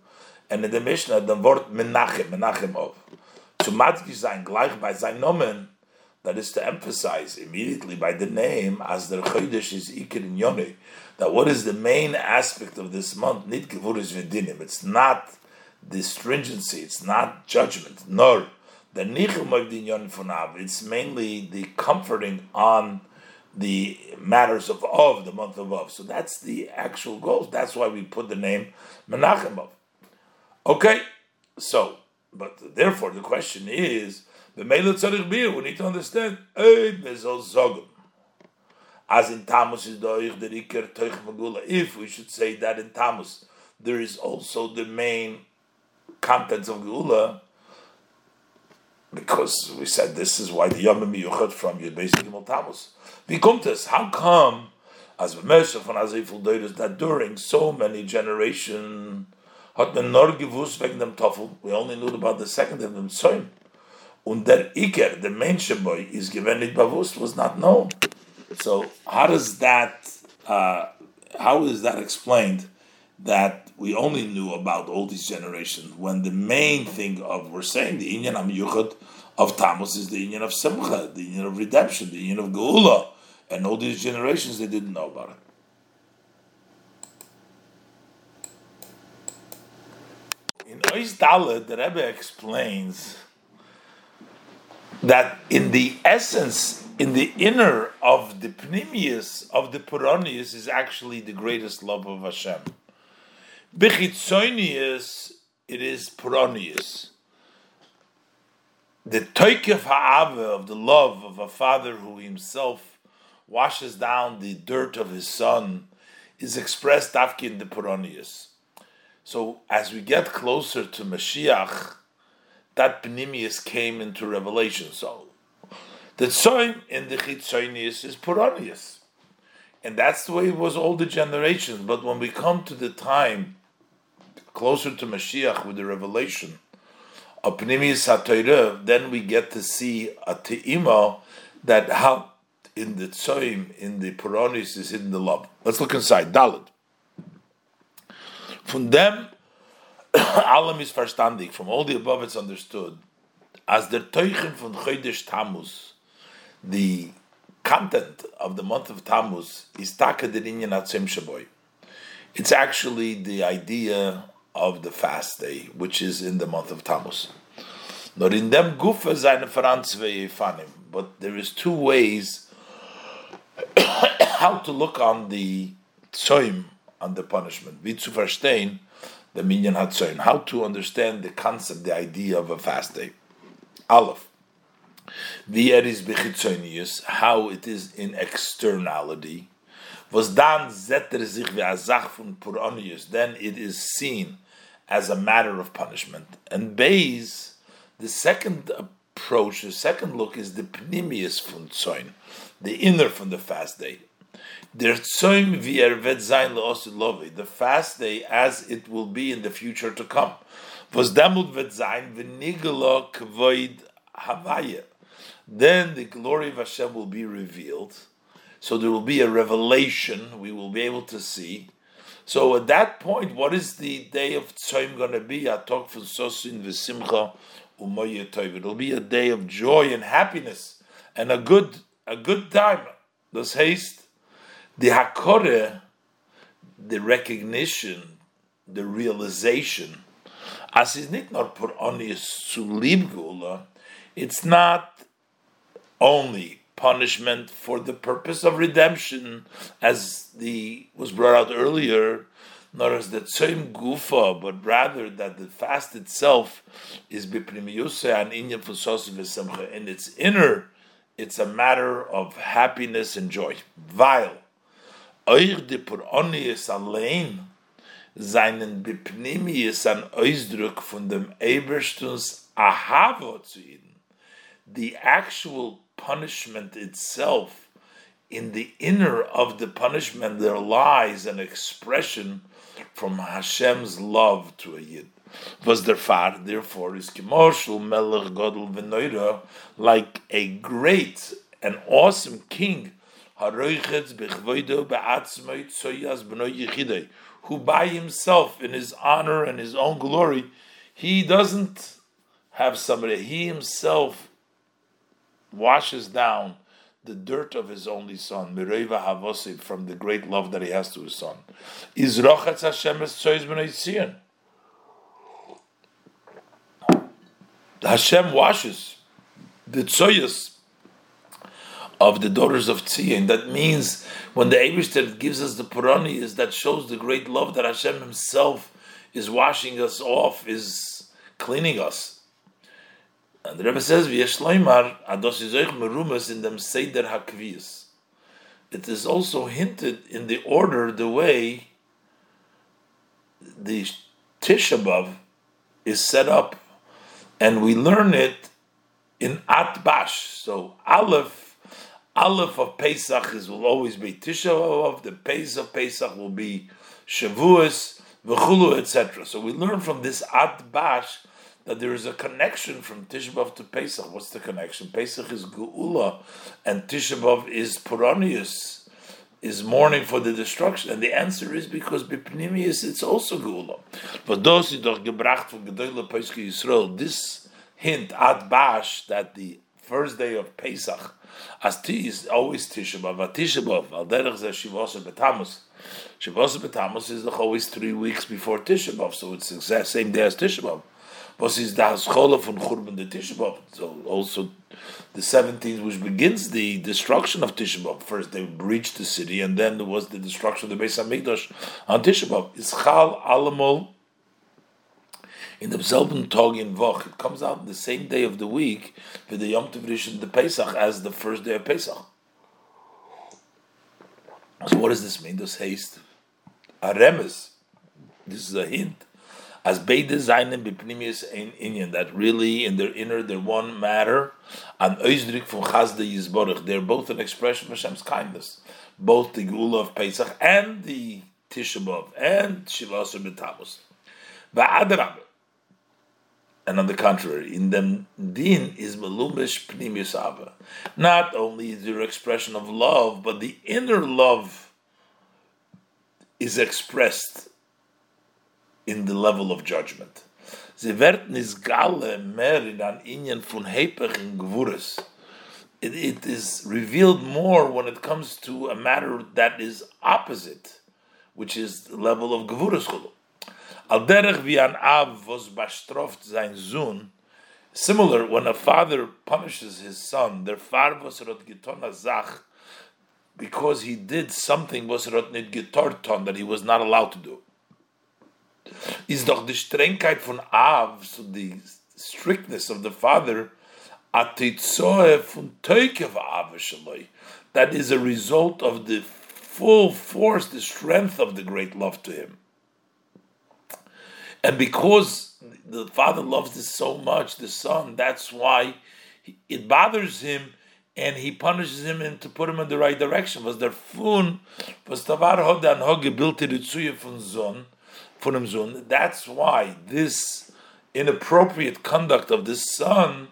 and in the Mishnah, the word Menachem, Menachem Av. Zu Matki sein, gleich by sein Nomen, that is to emphasize immediately by the name, as the Chodesh is Iker in Yonei, that what is the main aspect of this month, Nit Gevuris Vedinim, it's not the stringency, it's not judgment, nor the nichum of funav, it's mainly the comforting on the matters of of the month of of. So that's the actual goal. That's why we put the name Menachem Av. Okay, so but therefore the question is the Meilat Tzarich Bir. We need to understand. As in Tammuz is doich the Teuch Magula. If we should say that in Tammuz there is also the main contents of Geula, because we said this is why the Yom Miyuchat from Yud Beis Gimel Tammuz. Vikumtes, how come, as V'mesha von Aziful Deirus, that during so many generations, hat man Toffel, we only knew about the second of them Zoim. Und der Iker, the main boy, is given it bewusst, was not known. So how does that, uh, how is that explained? that we only knew about all these generations when the main thing of we're saying the Inyan Amiyuchot of Tammuz is the Inyan of Simcha, the Inyan of redemption, the Inyan of Geula, and all these generations they didn't know about it. In Ois Dalet, the Rebbe explains that in the essence, in the inner of the Pnimius, of the Puranius, is actually the greatest love of Hashem. Bechitzonius, it is Puronius. The toikef ha'ava of the love of a father who himself washes down the dirt of his son is expressed afki in the Puronius. So as we get closer to Mashiach, that Pnimius came into revelation. So the Tzoim in the Chitzonius is Puronius. And that's the way it was all the generations. But when we come to the time closer to Mashiach with the revelation of Pnimis HaTorah, then we get to see a te'ima that how in the tzoim, in the Puranis is hidden the love. Let's look inside. Dalit. From them, Alam is verstandig. From all the above, it's understood as the teuchen von Chodesh Tammuz, the content of the month of Tammuz is taka the inyan shaboy. It's actually the idea of the fast day, which is in the month of Tammuz. Not in them gufa seine Franz But there is two ways how to look on the tzoim, on the punishment. Wie zu verstehen, the minyan hatzoim. How to understand the concept, the idea of a fast day. Aleph. Wie er is bechitzonius, how it is in externality. Was dann zetter sich a von Puronius, then it is seen as a matter of punishment. And Beis, the second approach, the second look is the pnimius Tzoin, the inner from the fast day. The fast day as it will be in the future to come. Then the glory of Hashem will be revealed. So there will be a revelation we will be able to see. So at that point, what is the day of Tzoim going to be? It'll be a day of joy and happiness and a good a good time. This haste, the hakore, the recognition, the realization. As is not not put on zu it's not only punishment for the purpose of redemption, as the was brought out earlier, nor as the same gufa, but rather that the fast itself is biprimiyusa and inyan fusos In its inner, it's a matter of happiness and joy. Weil euch de Puronius allein seinen bipnimius an Ausdruck von dem Eberstuns Ahavo zu ihnen. The actual punishment itself, in the inner of the punishment, there lies an expression from Hashem's love to a Yid. Was der far, therefore, is Kimoshul Melech Godel Venoira, like a great and awesome king, who by himself, in his honor and his own glory, he doesn't have somebody, he himself washes down the dirt of his only son, Mireva from the great love that he has to his son. Izrochatz Hashem es Hashem washes the tzoyas of the daughters of Tzion. That means when the Eberster gives us the Purani, is that shows the great love that Hashem Himself is washing us off, is cleaning us. And the Rebbe says, "V'yeshloimar ados izoich merumas in them seder hakvius." It is also hinted in the order, the way the Tisha is set up, and we learn it in Atbash. So Aleph, Aleph of Pesach is will always be Tisha B'av. The Pesach of Pesach will be Shavuos, V'chulu, etc. So we learn from this Atbash that there is a connection from Tisha to Pesach. What's the connection? Pesach is Geula, and Tisha is Puranius, is mourning for the destruction. And the answer is because Bipnimius it's also Geula. But those who gebracht von Gedoyle Pesach Yisrael, this hint Atbash that the first day of Pesach, as T is always Tisha B'av, Tisha B'av, al derech zeh Shivos Betamus. Shivos Betamus is always three weeks before Tisha so it's the same day as Tisha was is the Haskola von Churban the Tisha So also the 17th, which begins the destruction of Tisha First they breached the city, and then there was the destruction of the Beis Hamikdash on Tisha B'av. Ischal Alamol in the Selben Tog in Voch. It comes out the same day of the week with the Yom Tov Rishon the Pesach as the first day of Pesach. So what does this mean? This haste, a remes. This is a hint as beide seinen bepnimius in Indian that really in their inner they're one matter and oisdrik from Chazda Yizborich they're both an expression of Hashem's kindness both the Geula of Pesach and the Tisha B'Av and Shivas B'Tamus Va'adrab and on the contrary, in them din is melumish pnimius ava. Not only is there expression of love, but the inner love is expressed in the level of judgment. Sie werden galle mehr in an hepech in. It, is revealed more when it comes to a matter that is opposite, which is the level of gvures chulu. Al derech vi an av bastroft sein zun, similar when a father punishes his son, der far was rot gitona zach, because he did something was rotnit getorton that he was not allowed to do. Is doch die Strengkeit von Av, so the strictness of the father, atitzoe von teukev Av that is a result of the full force, the strength of the great love to him. And because the father loves this so much, the son, that's why it bothers him and he punishes him and to put him in the right direction. Was der Fun, was tavar zon. That's why this inappropriate conduct of this son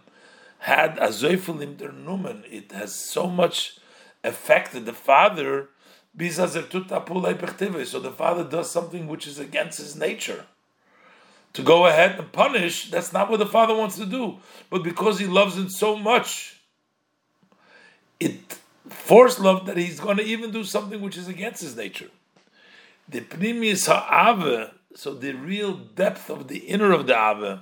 had a zoifel der numen. It has so much affected the father. So the father does something which is against his nature to go ahead and punish, that's not what the father wants to do. But because he loves him so much, it forced love that he's going to even do something which is against his nature. The pnimis ha'ave, so the real depth of the inner of the ave,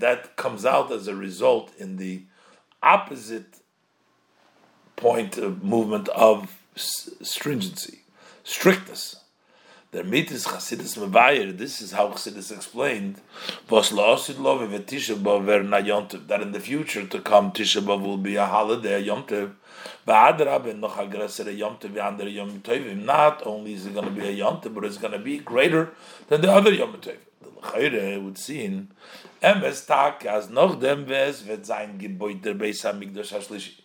that comes out as a result in the opposite point of movement of stringency, strictness. Der mitis Chassidus Mevayer, this is how Chassidus explained, that in the future to come Tisha B'av will be a holiday, a yom tovim, not only is it going to be a yontev, but it's going to be greater than the other yom tovim. The L'chayre would seem, emes tak, as noch dem ves, vet geboit der Beis HaMikdash HaShlishi.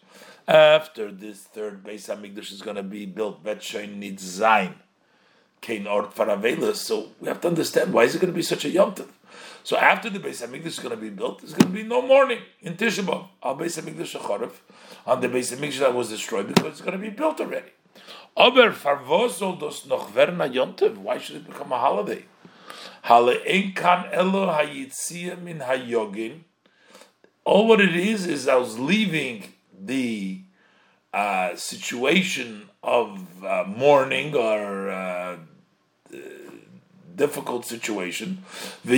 After this third Beis HaMikdash is going to be built, vet shoin needs zayin, Kain or Faravelas. So we have to understand why is it going to be such a Yom Tov? So after the Beis Hamikdash is going to be built, there's going to be no mourning in Tisha B'av. Al Beis Hamikdash Shacharif, on the Beis Hamikdash that was destroyed because it's going to be built already. Aber farvosol dos noch verna yontev. Why should it become a holiday? Hale ein elo hayitzia min hayogin. All what it is is I was leaving the uh, situation of uh, mourning or uh, difficult situation. So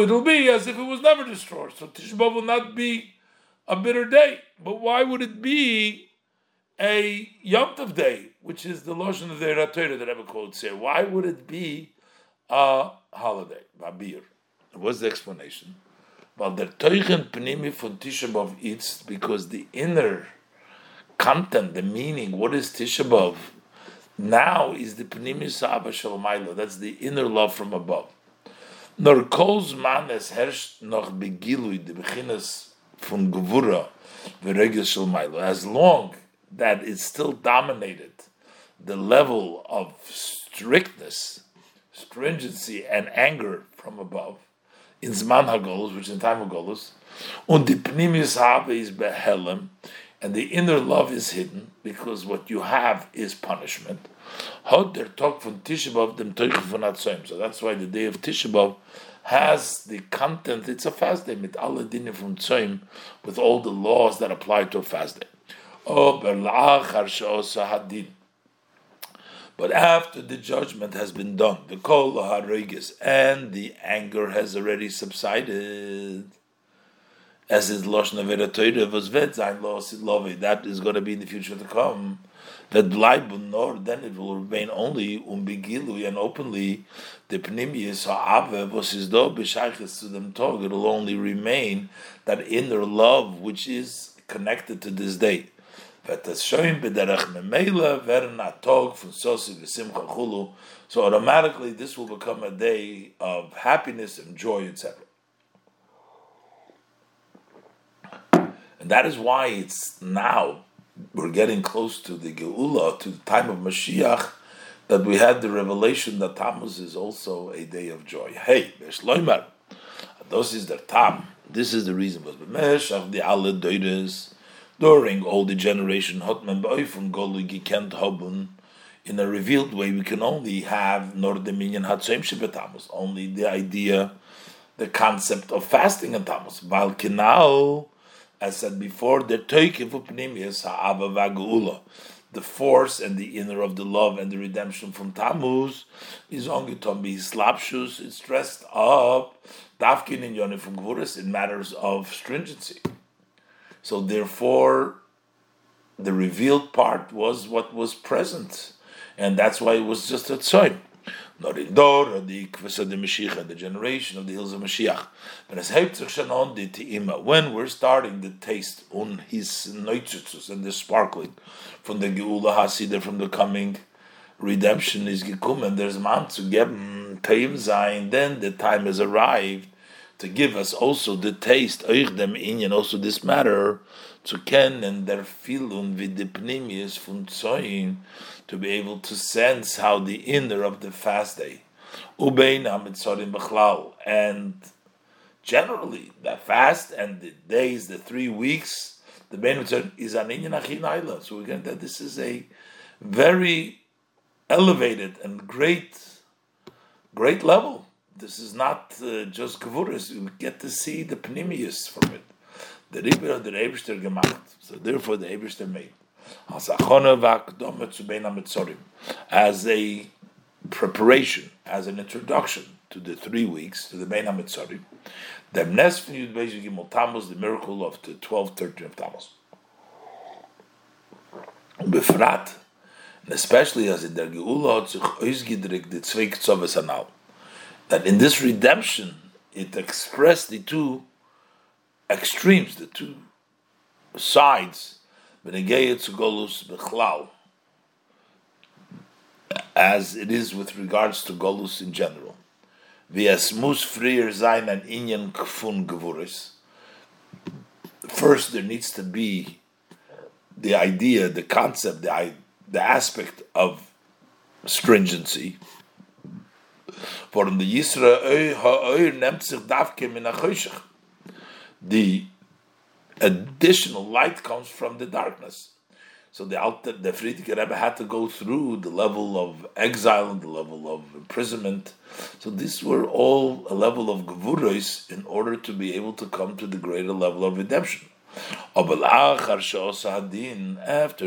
it'll be as if it was never destroyed. So Tishbav will not be a bitter day. But why would it be a Yom Tov day, which is the lotion of the Ratayra that ever quotes here? Why would it be a holiday? Babir. What's the explanation? Well, the Teuchen Pnimi von Tisha eats because the inner content, the meaning, what is Tisha B'av, now is the Pnimis Abba Shalmailo. That's the inner love from above. Nor kolz man es herrscht noch begilui, the beginnes von Gevura, v'regel Shalmailo. As long that it still dominated the level of strictness, stringency, and anger from above, in Zman HaGolus, which is in time of Golus, und die Pnimis Habe is behelem, and the inner love is hidden because what you have is punishment. So that's why the day of Tisha has the content. It's a fast day mit alle Dinge with all the laws that apply to a fast day. Oh, but after the judgment has been done, the kol and the anger has already subsided, as is Lashon Avera Torah was vet zayin lo love. That is going to be in the future to come. That bleiben nor then it will remain only umbigilu and openly the pnimius ha'ave was his do b'shayches to them tog. It will only remain that inner love which is connected to this day. So automatically this will become a day of happiness and joy, etc. And that is why it's now, we're getting close to the Geula, to the time of Mashiach, that we had the revelation that Tammuz is also a day of joy. Hey, Beshloimer, this is the Tam. This is the reason. Was B'meshach the alle Deures, during all the generation, Hotman B'oifun Golu Gekent Hobun, in a revealed way, we can only have nor Dominion minyan Hatzoim Shebetamus, only the idea, the concept of fasting in Tammuz. Val Kinao, as said before, the the force and the inner of the love and the redemption from Tammuz is ongitom slapshus. It's dressed up dafkin in yoni from gvuras in matters of stringency. So therefore, the revealed part was what was present, and that's why it was just a tzoy. Not in Dor, the of the Mashiach, the generation of the hills of Mashiach. When we're starting the taste on his Neutzutus and the sparkling from the Geula Hasidah, from the coming redemption is gekommen, there's man to geben mm, Teim Zayin, then the time has arrived to give us also the taste, euch also this matter, zu kennen der Filun wie die Pnimius von Zoin, to be able to sense how the inner of the fast day, and generally the fast and the days, the three weeks, the bein is an inyan So again, that this is a very elevated and great, great level. This is not uh, just gevuras. You get to see the pnimius from it. The Rebbe the Eberster gemacht. So therefore, the Eberster made as a preparation, as an introduction to the three weeks, to the Bein HaMetzorim, the Nes Yud Beis Gimel the miracle of the 12, 13 of Tammuz. Befrat, and especially as in der Geula hat sich ausgedrückt the zwei Ktzoves Anal, that in this redemption, it expressed the two extremes, the two sides golus bechlal, as it is with regards to golus in general. Vias mus frier sein an inyan kfun gevuris. First, there needs to be the idea, the concept, the, the aspect of stringency. For in the Yisra The additional light comes from the darkness. So the Alter, the Frierdiker Rebbe had to go through the level of exile and the level of imprisonment. So these were all a level of gevuros in order to be able to come to the greater level of redemption. After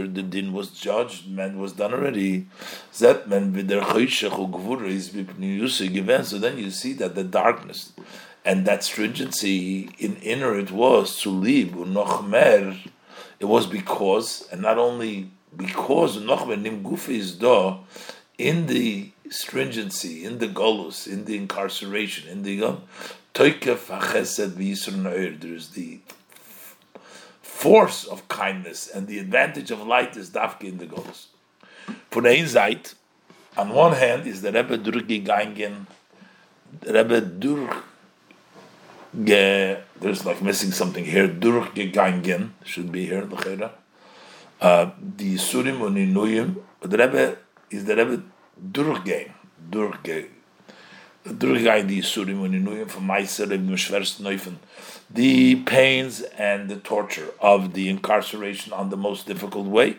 the din was judged, man was done already. So then you see that the darkness and that stringency in inner it was to leave unochmer. It was because, and not only because unochmer nim gufi is do in the stringency, in the golus, in the incarceration, in the um, toikef hachesed There's the force of kindness and the advantage of light is dafke in the golus. For the on one hand, is the Rebbe durchgegangen, the Rebbe there's like missing something here. Durchgegangen should be here. Uh, the Surim Uninuyim, the Rebbe is the Rebbe durchgehen, durchgehen. Durchgehen die Surim Uninuyim from Meiser Rebbe Schwerst Neufen. The pains and the torture of the incarceration on the most difficult way.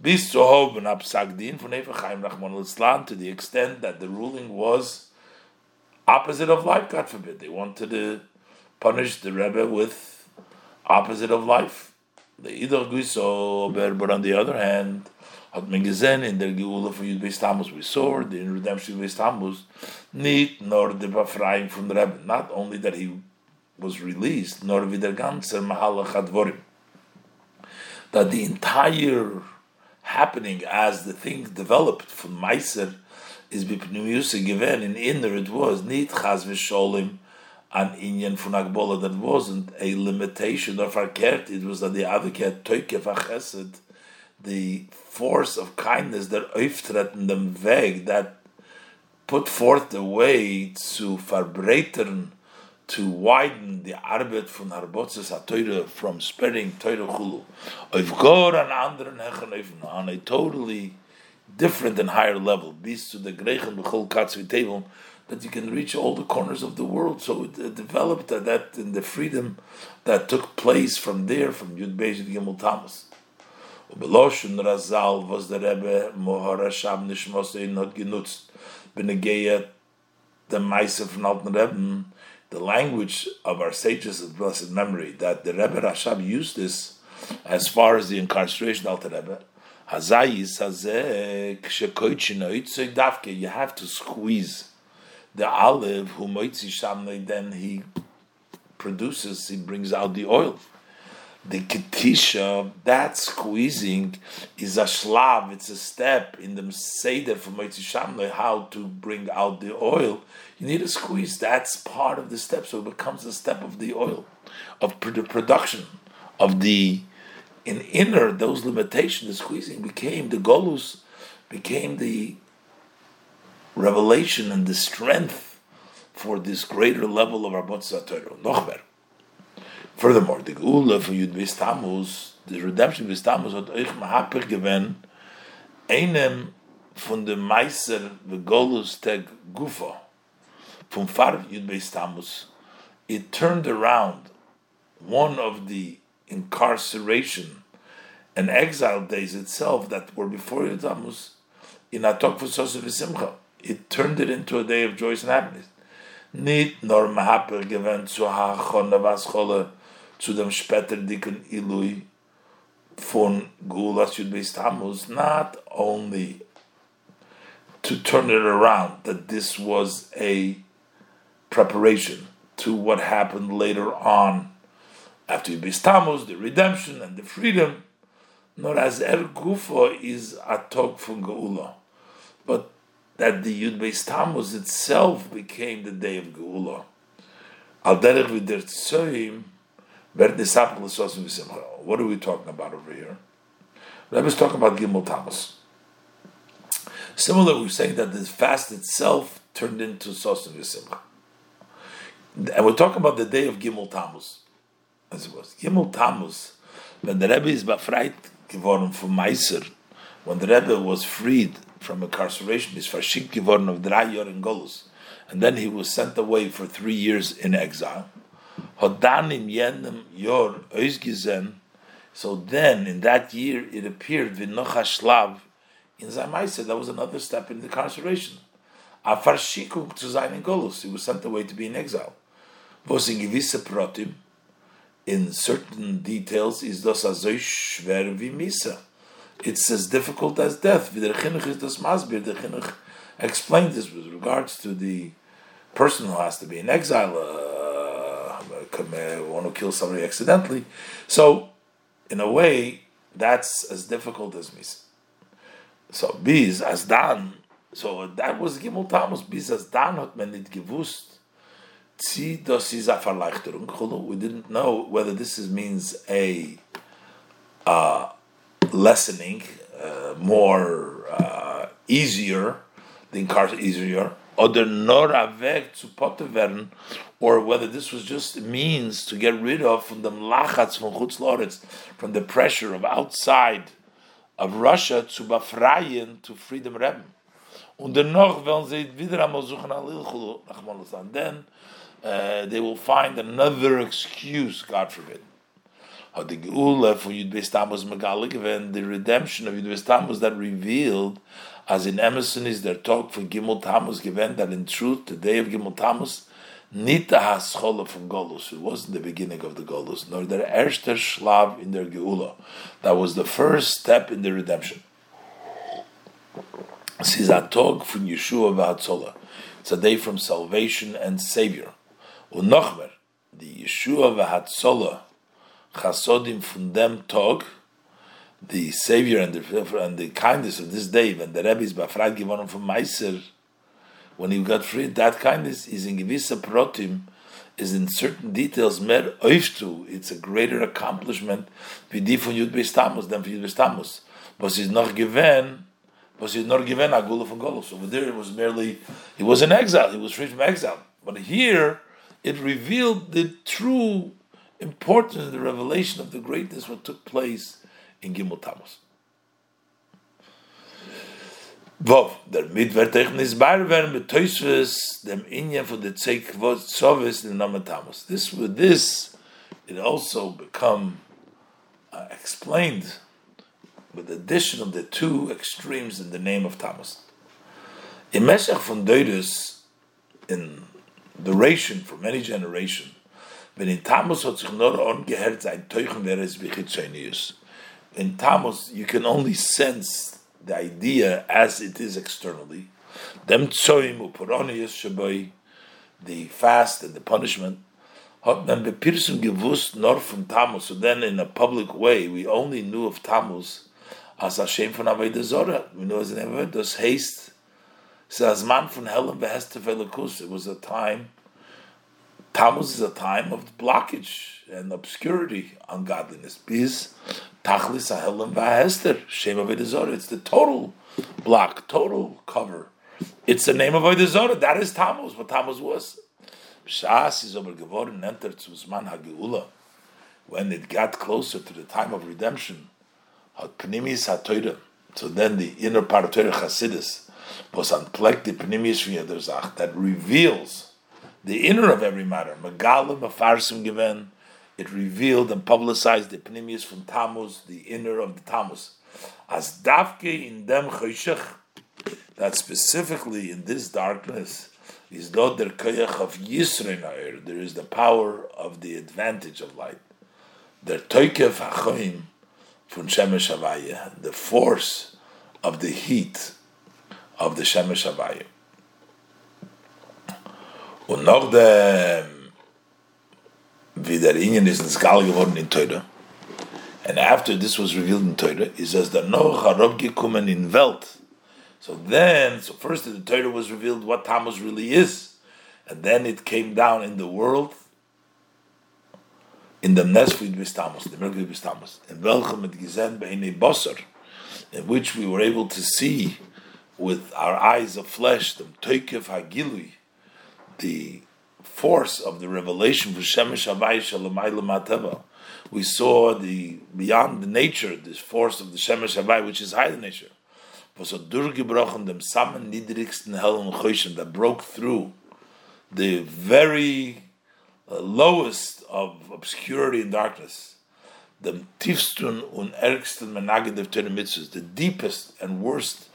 Bis zu hoben Sagdin von Eva Chaim Rahman al to the extent that the ruling was opposite of life, God forbid. They wanted to punish the Rebbe with opposite of life. The Idach Guiso, but on the other hand, hat man in der Geula von Yud Beis we saw the redemption of Beis Tammuz, nicht the Befreiung from the Rebbe, not only that he was released, nor wie der Mahalach Advorim, that the entire happening as the thing developed from Meiser is bipnumiyusa given and in inner it was nit chaz v'sholim an inyan von agbola that wasn't a limitation of verkehrt it was that the advocate toike v'chesed the force of kindness that öftreten dem weg that put forth the way to verbreitern to widen the arbet von harbotzes ha from spreading teure chulu auf gor an anderen hechen on a totally different and higher level. Beast to the Grechen b'chol katzvi table that you can reach all the corners of the world. So it, it developed that, that in the freedom that took place from there, from Yud Beis Gimel Tammuz. Ubeloshun Razal was the Rebbe Mohara Shab Nishmos not genutzt benegeya the Meise von Alten Rebbe the language of our sages of blessed memory that the Rebbe Rashab used this as far as the incarceration of the Rebbe. You have to squeeze the olive who moitzi shamnei. Then he produces, he brings out the oil. the ketisha, that squeezing is a shlav, it's a step in the seder for Moitzi shamne, how to bring out the oil. You need a squeeze, that's part of the step, so it becomes a step of the oil, of the production, of the in inner, those limitations, the squeezing became the golus, became the revelation and the strength for this greater level of Rabbot Satorah. Nochmer. Furthermore, the Geula for Yud Beis Tammuz, the redemption of Beis Tammuz hat euch mahapich gewen, einem von dem Meiser Begolus Teg Gufa, from Farv Yud Beis Tammuz, it turned around one of the incarceration and exile days itself that were before Yud Tammuz, in Atok for Sosa It turned it into a day of joy and happiness. Nit nor mahapich gewen zu ha-chon chole zu dem später dicken Ilui von Gulas Yud Beis Tammuz, not only to turn it around, that this was a preparation to what happened later on after Yud Beis Tammuz, the redemption and the freedom, nor as Er Gufo is a talk from Geula, but that the Yud Beis Tammuz itself became the day of Geula. Al derech v'der tzoyim, what are we talking about over here? Rebbe is talking about Gimel Tammuz. Similar, we're saying that the fast itself turned into Sosim V'Simcha. And we're talking about the day of Gimel Tammuz, as it was. Gimel Tammuz, when the Rebbe is befreit geworden from Meiser, when the Rebbe was freed from incarceration, verschickt geworden of Jahre in Golus, and then he was sent away for three years in exile. Hodanim yenem yor oizgizen. So then, in that year, it appeared v'nocha in Zamaisa. That was another step in the incarceration. Afar to zayin in Golus. He was sent away to be in exile. Vos in gewisse protim, in certain details, is dos azoy shver v'misa. It's as difficult as death. The chinuch explained this with regards to the person who has to be in exile. Uh, want to kill somebody accidentally. So, in a way, that's as difficult as mis. So, bis as dan. So that was Gimel Tammuz. Bis as dan hat man nicht gewusst. Das Verleichterung. We didn't know whether this is, means a uh, lessening, uh, more uh, easier, the incarceration easier, oder nor weg zu potte werden, or whether this was just a means to get rid of from the lachatz from Chutz from the pressure of outside of Russia to befreien to freedom Rebbe. Und dennoch werden sie wieder einmal suchen an then uh, they will find another excuse, God forbid. The Geula for Yud Beis Tammuz the redemption of Yud Tammuz that revealed as in Emerson is their talk for Gimel Tammuz given that in truth the day of Gimel Tammuz Nita haschola from Golus. It wasn't the beginning of the Golus, nor their erster shlav in their Geula. That was the first step in the redemption. Talk from Yeshua v'Hatzola. It's a day from salvation and Savior. Unochmer, the Yeshua v'Hatzola chasodim from them talk the savior and the and the kindness of this day when the Rebbe is bafrag given from Meiser, when he got freed, that kindness is in gewisse protim, is in certain details mer oiftu. It's a greater accomplishment v'di von Yud Beis Tammuz than for Yud Tammuz. But he's not given. But he's not given a agula from Golos. Over there, it was merely he was in exile. He was free from exile. But here, it revealed the true importance, the revelation of the greatness what took place in Gimel Tammuz. Vov, der Midwer Technis Barwer mit Teusves, dem Inyan for the Tzeik Sovis in Name Tammuz. This, with this, it also become uh, explained with the addition of the two extremes in the name of Tammuz. In Meshach von Deudus, in duration for many generations, wenn in Tammuz hat sich nur sein Teuchen wäre es in you can only sense the idea as it is externally. Dem uporonius the fast and the punishment. hat man bepirsum gewusst nor from Tammuz. So then in a public way, we only knew of Tammuz as Hashem von Avodah Zorah. We know his name, das haste. So as man von Helen beheste velikus. It was a time, Tammuz is a time of blockage and obscurity, ungodliness. Bis tachlis ha'helen v'hester, Shem Avodah Zorah. It's the total block, total cover. It's the name of Zorah. That is Tammuz, what Tammuz was. Shas is aber geworden, entered zu Zman HaGeula. When it got closer to the time of redemption, hat Pnimis HaTeure, so then the inner part of Teure Chasidis, was unplugged the Pnimis Zach, that reveals the inner of every matter. Megalim Mefarsim given, it revealed and publicized the Pnimis from Tammuz, the inner of the Tammuz. As Davke in dem Choshech, that specifically in this darkness, is not der koyach of Yisrael There is the power of the advantage of light. Der toikev hachoim von Shemesh Havaya, the force of the heat of the Shemesh Havaya. Und noch der, wie der Ingen ist ins Gal geworden in Teure, and after this was revealed in Teure, he says, der noch Harob in Welt, so then, so first in the Torah was revealed what Tammuz really is, and then it came down in the world in the Nesfid Bistamos, the Merkid Bistamos, in welchem et gesehen beine Bosser, in which we were able to see with our eyes of flesh, the Toikev Hagilui, the force of the revelation for Shemesh Mateva. We saw the beyond the nature, this force of the Shemesh Havai, which is higher nature. Hellen Choshen that broke through the very uh, lowest of obscurity and darkness, the tiefsten und ärgsten menagid of Torah mitzvahs, the deepest and worst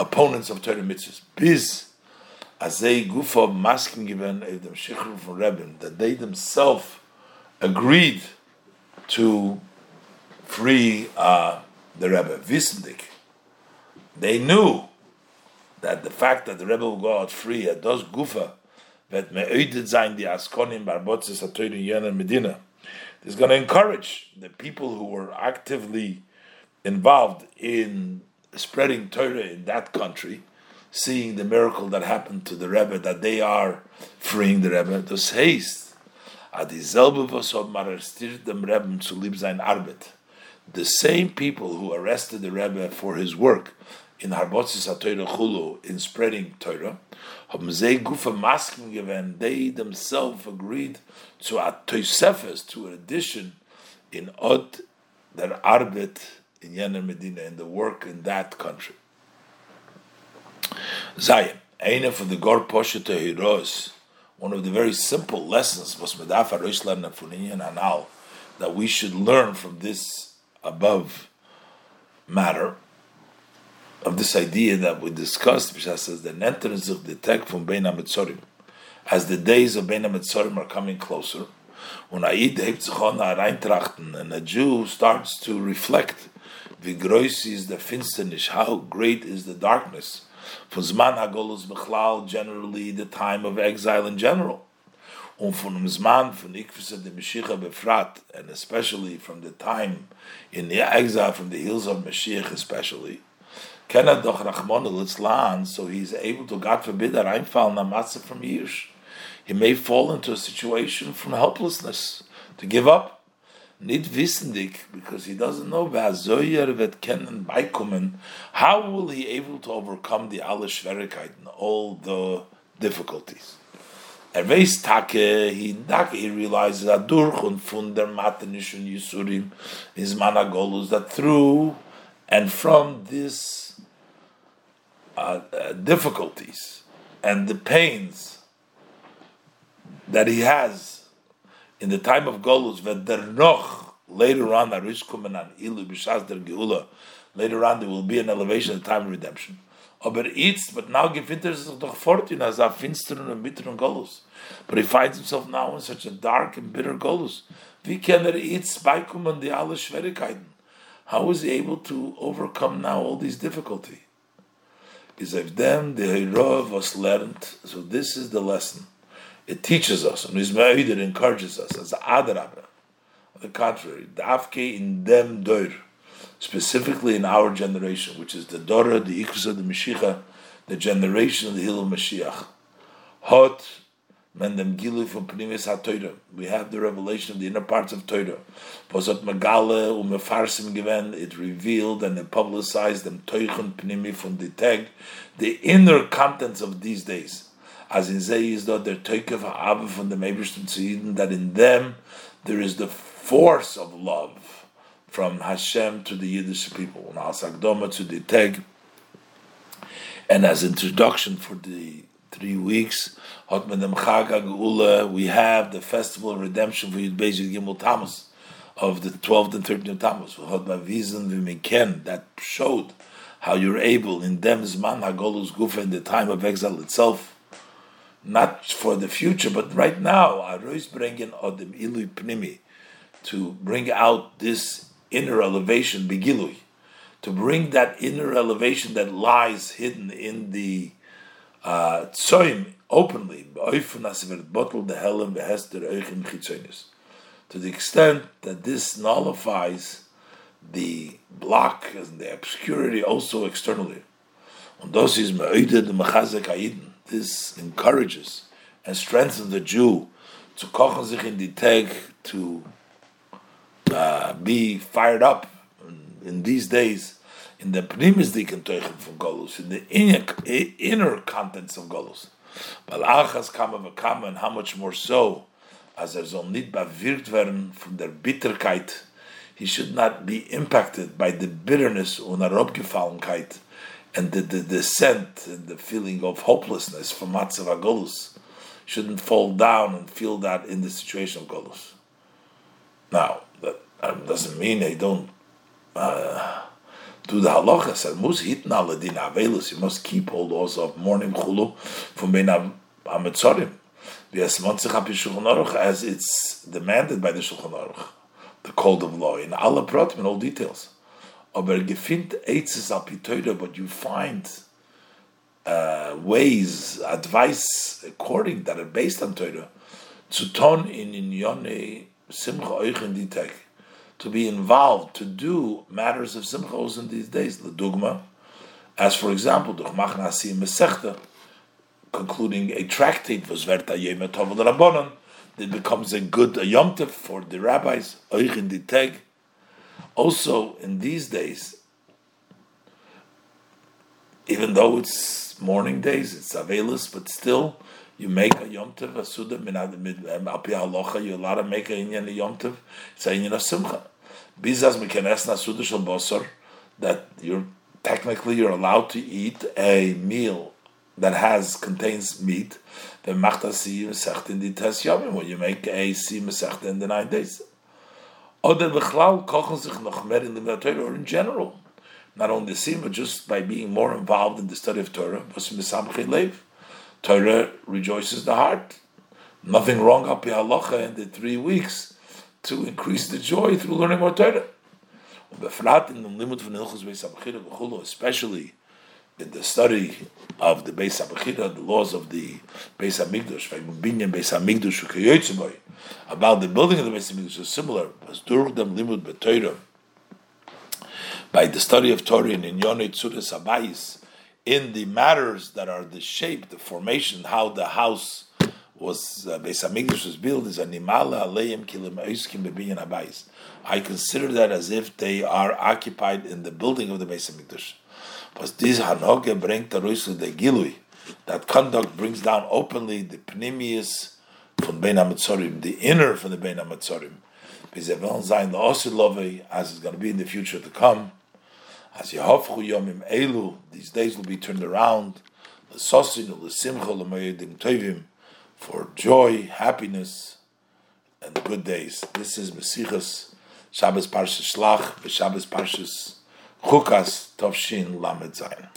opponents of Torah mitzvahs, bis as they gufa masking given of them shichru from Rebbe, that they themselves agreed to free uh, the Rebbe, Wissendik. They knew that the fact that the rebbe will go out free at those gufa that me'oidet zayin the askonim barbotzes atoyrin yener medina is going to encourage the people who were actively involved in spreading Torah in that country, seeing the miracle that happened to the Rebbe, that they are freeing the Rebbe, das heißt, dieselbe was arrestiert dem Rebbe zu lieb. The same people who arrested the Rebbe for his work in Harbotzis HaTorah Chulu, in spreading Torah, haben sie Gufa Masken given, they themselves agreed to a Toisefes, to an addition in Od der Arbet in Yener Medina, in the work in that country. Zayin, eine von the Gor Poshet Heroes, one of the very simple lessons that we should learn from this above matter, of this idea that we discussed, which says the entrance of the tech from Bein as the days of Bein are coming closer, when Aid and a Jew starts to reflect, groß is the finsternis, how great is the darkness, von Zman HaGolus Bechlal, generally the time of exile in general, und von dem Zman von Ikvisa de Mashiach befrat, and especially from the time in the exile from the hills of Mashiach especially, Kenna doch Rachmon Litzlan, so he's able to, God forbid, that einfallen am Matzah from years. He may fall into a situation from helplessness, to give up. Nicht wissendig, because he doesn't know wer wird kennen beikommen, how will he able to overcome the alle Schwierigkeiten, all the difficulties. Er weiß Take, he, he realizes that durch und von der Matenischen Yisurim is Managolus, that through and from this uh, uh, difficulties and the pains that he has in the time of Golus, noch later on, later on there will be an elevation at the time of redemption. Aber but now gefinter is doch fortune as a finsteren and Golus. But he finds himself now in such a dark and bitter Golus. Wie kann er die alle Schwierigkeiten? How is he able to overcome now all these difficulties? is of them the Hirov was learned. So this is the lesson. It teaches us, and it encourages us as adarabah. On the contrary, dafke in dem dor, specifically in our generation, which is the Dora, the Ikusa, the Mashiach, the generation of the Hill of Mashiach. Hot Mendem Gilu from Pnimis HaToyra. We have the revelation of the inner parts of Torah. Posot Megale Umefarsim given, it revealed and it publicized them Toichon Pnimi from the tag, the inner contents of these days. As in Zay is their Toikev Ha'av from the Meibishtim Tzidin, that in them there is the force of love from Hashem to the Yiddish people, and Sagdoma to the tag. And as introduction for the three weeks. We have the festival of redemption for Yud Beis Gimel Tammuz of the 12th and 13th Tammuz. That showed how you're able in them Zman Hagolus Gufa in the time of exile itself, not for the future, but right now. To bring out this inner elevation, Begilui, to bring that inner elevation that lies hidden in the uh, tzoim openly, to the extent that this nullifies the block and the obscurity also externally. This encourages and strengthens the Jew to kochen sich in the tag to uh, be fired up in these days in the primis diken teuchen from Golus, in the inner, inner contents of Golus. Balachas kama v'kama, and how much more so, as er soll nicht bewirkt werden von der Bitterkeit, he should not be impacted by the bitterness und Arobgefallenkeit and the, the, the scent and the feeling of hopelessness from Matzav Golus. Shouldn't fall down and feel that in the situation of Golus. Now, that um, doesn't mean they don't uh, do the halacha said mus hitn alle din avelus you must keep all those of mourning chulu from ben ametzorim as as it's demanded by the Shulchan Aruch, the code of law, in alle pratim, in all details. Aber gefind eitzes al but you find uh, ways, advice according that are based on Torah, to ton in in yone simcha ditek, to be involved, to do matters of simchos in these days. The dogma, as for example, the Machnasi Mesechta, concluding a tractate was Verta Yemet Rabbanon, it becomes a good a yomtiv for the rabbis, Oichin Diteg. Also, in these days, even though it's mourning days, it's avelus, but still, you make a Yom Tov, a Suda, api halacha, you're allowed to make a Inyan Yom Tov, it's a Inyan of Simcha. Bizas mikenes na Suda shal Bosor, that you're, technically you're allowed to eat a meal that has, contains meat, then machta si the Tes Yomim, when you make a si Masechta in the nine days. Oder bechlal kochen sich noch mehr in the Torah, or in general, not only the sim, but just by being more involved in the study of Torah. Torah rejoices the heart. Nothing wrong up halacha in the three weeks to increase the joy through learning more Torah. Especially the study of the Beis Abachira, the laws of the Beis Hamikdash, about the building of the Beis Hamikdash is similar. By the study of Torah in Inyone Tzuras Abayis, in the matters that are the shape, the formation, how the house was uh, Beis Hamikdash was built is animala aleim kilim oiskim bebinyan habayis. I consider that as if they are occupied in the building of the Beis Hamikdash. But this hanoge bringt the the gilui. That conduct brings down openly the pnimius from Ben Hametzorim, the inner from the Ben Hametzorim. As it's going to be in the future to come. As Yehovchu Yomim Elu, these days will be turned around. L'sosin l'simcha l'moyedim tovim, for joy, happiness, and good days. This is Mesichas Shabbos Parshas Shlach, Shabbos Parshas Chukas Tovshin Lamed Zayin.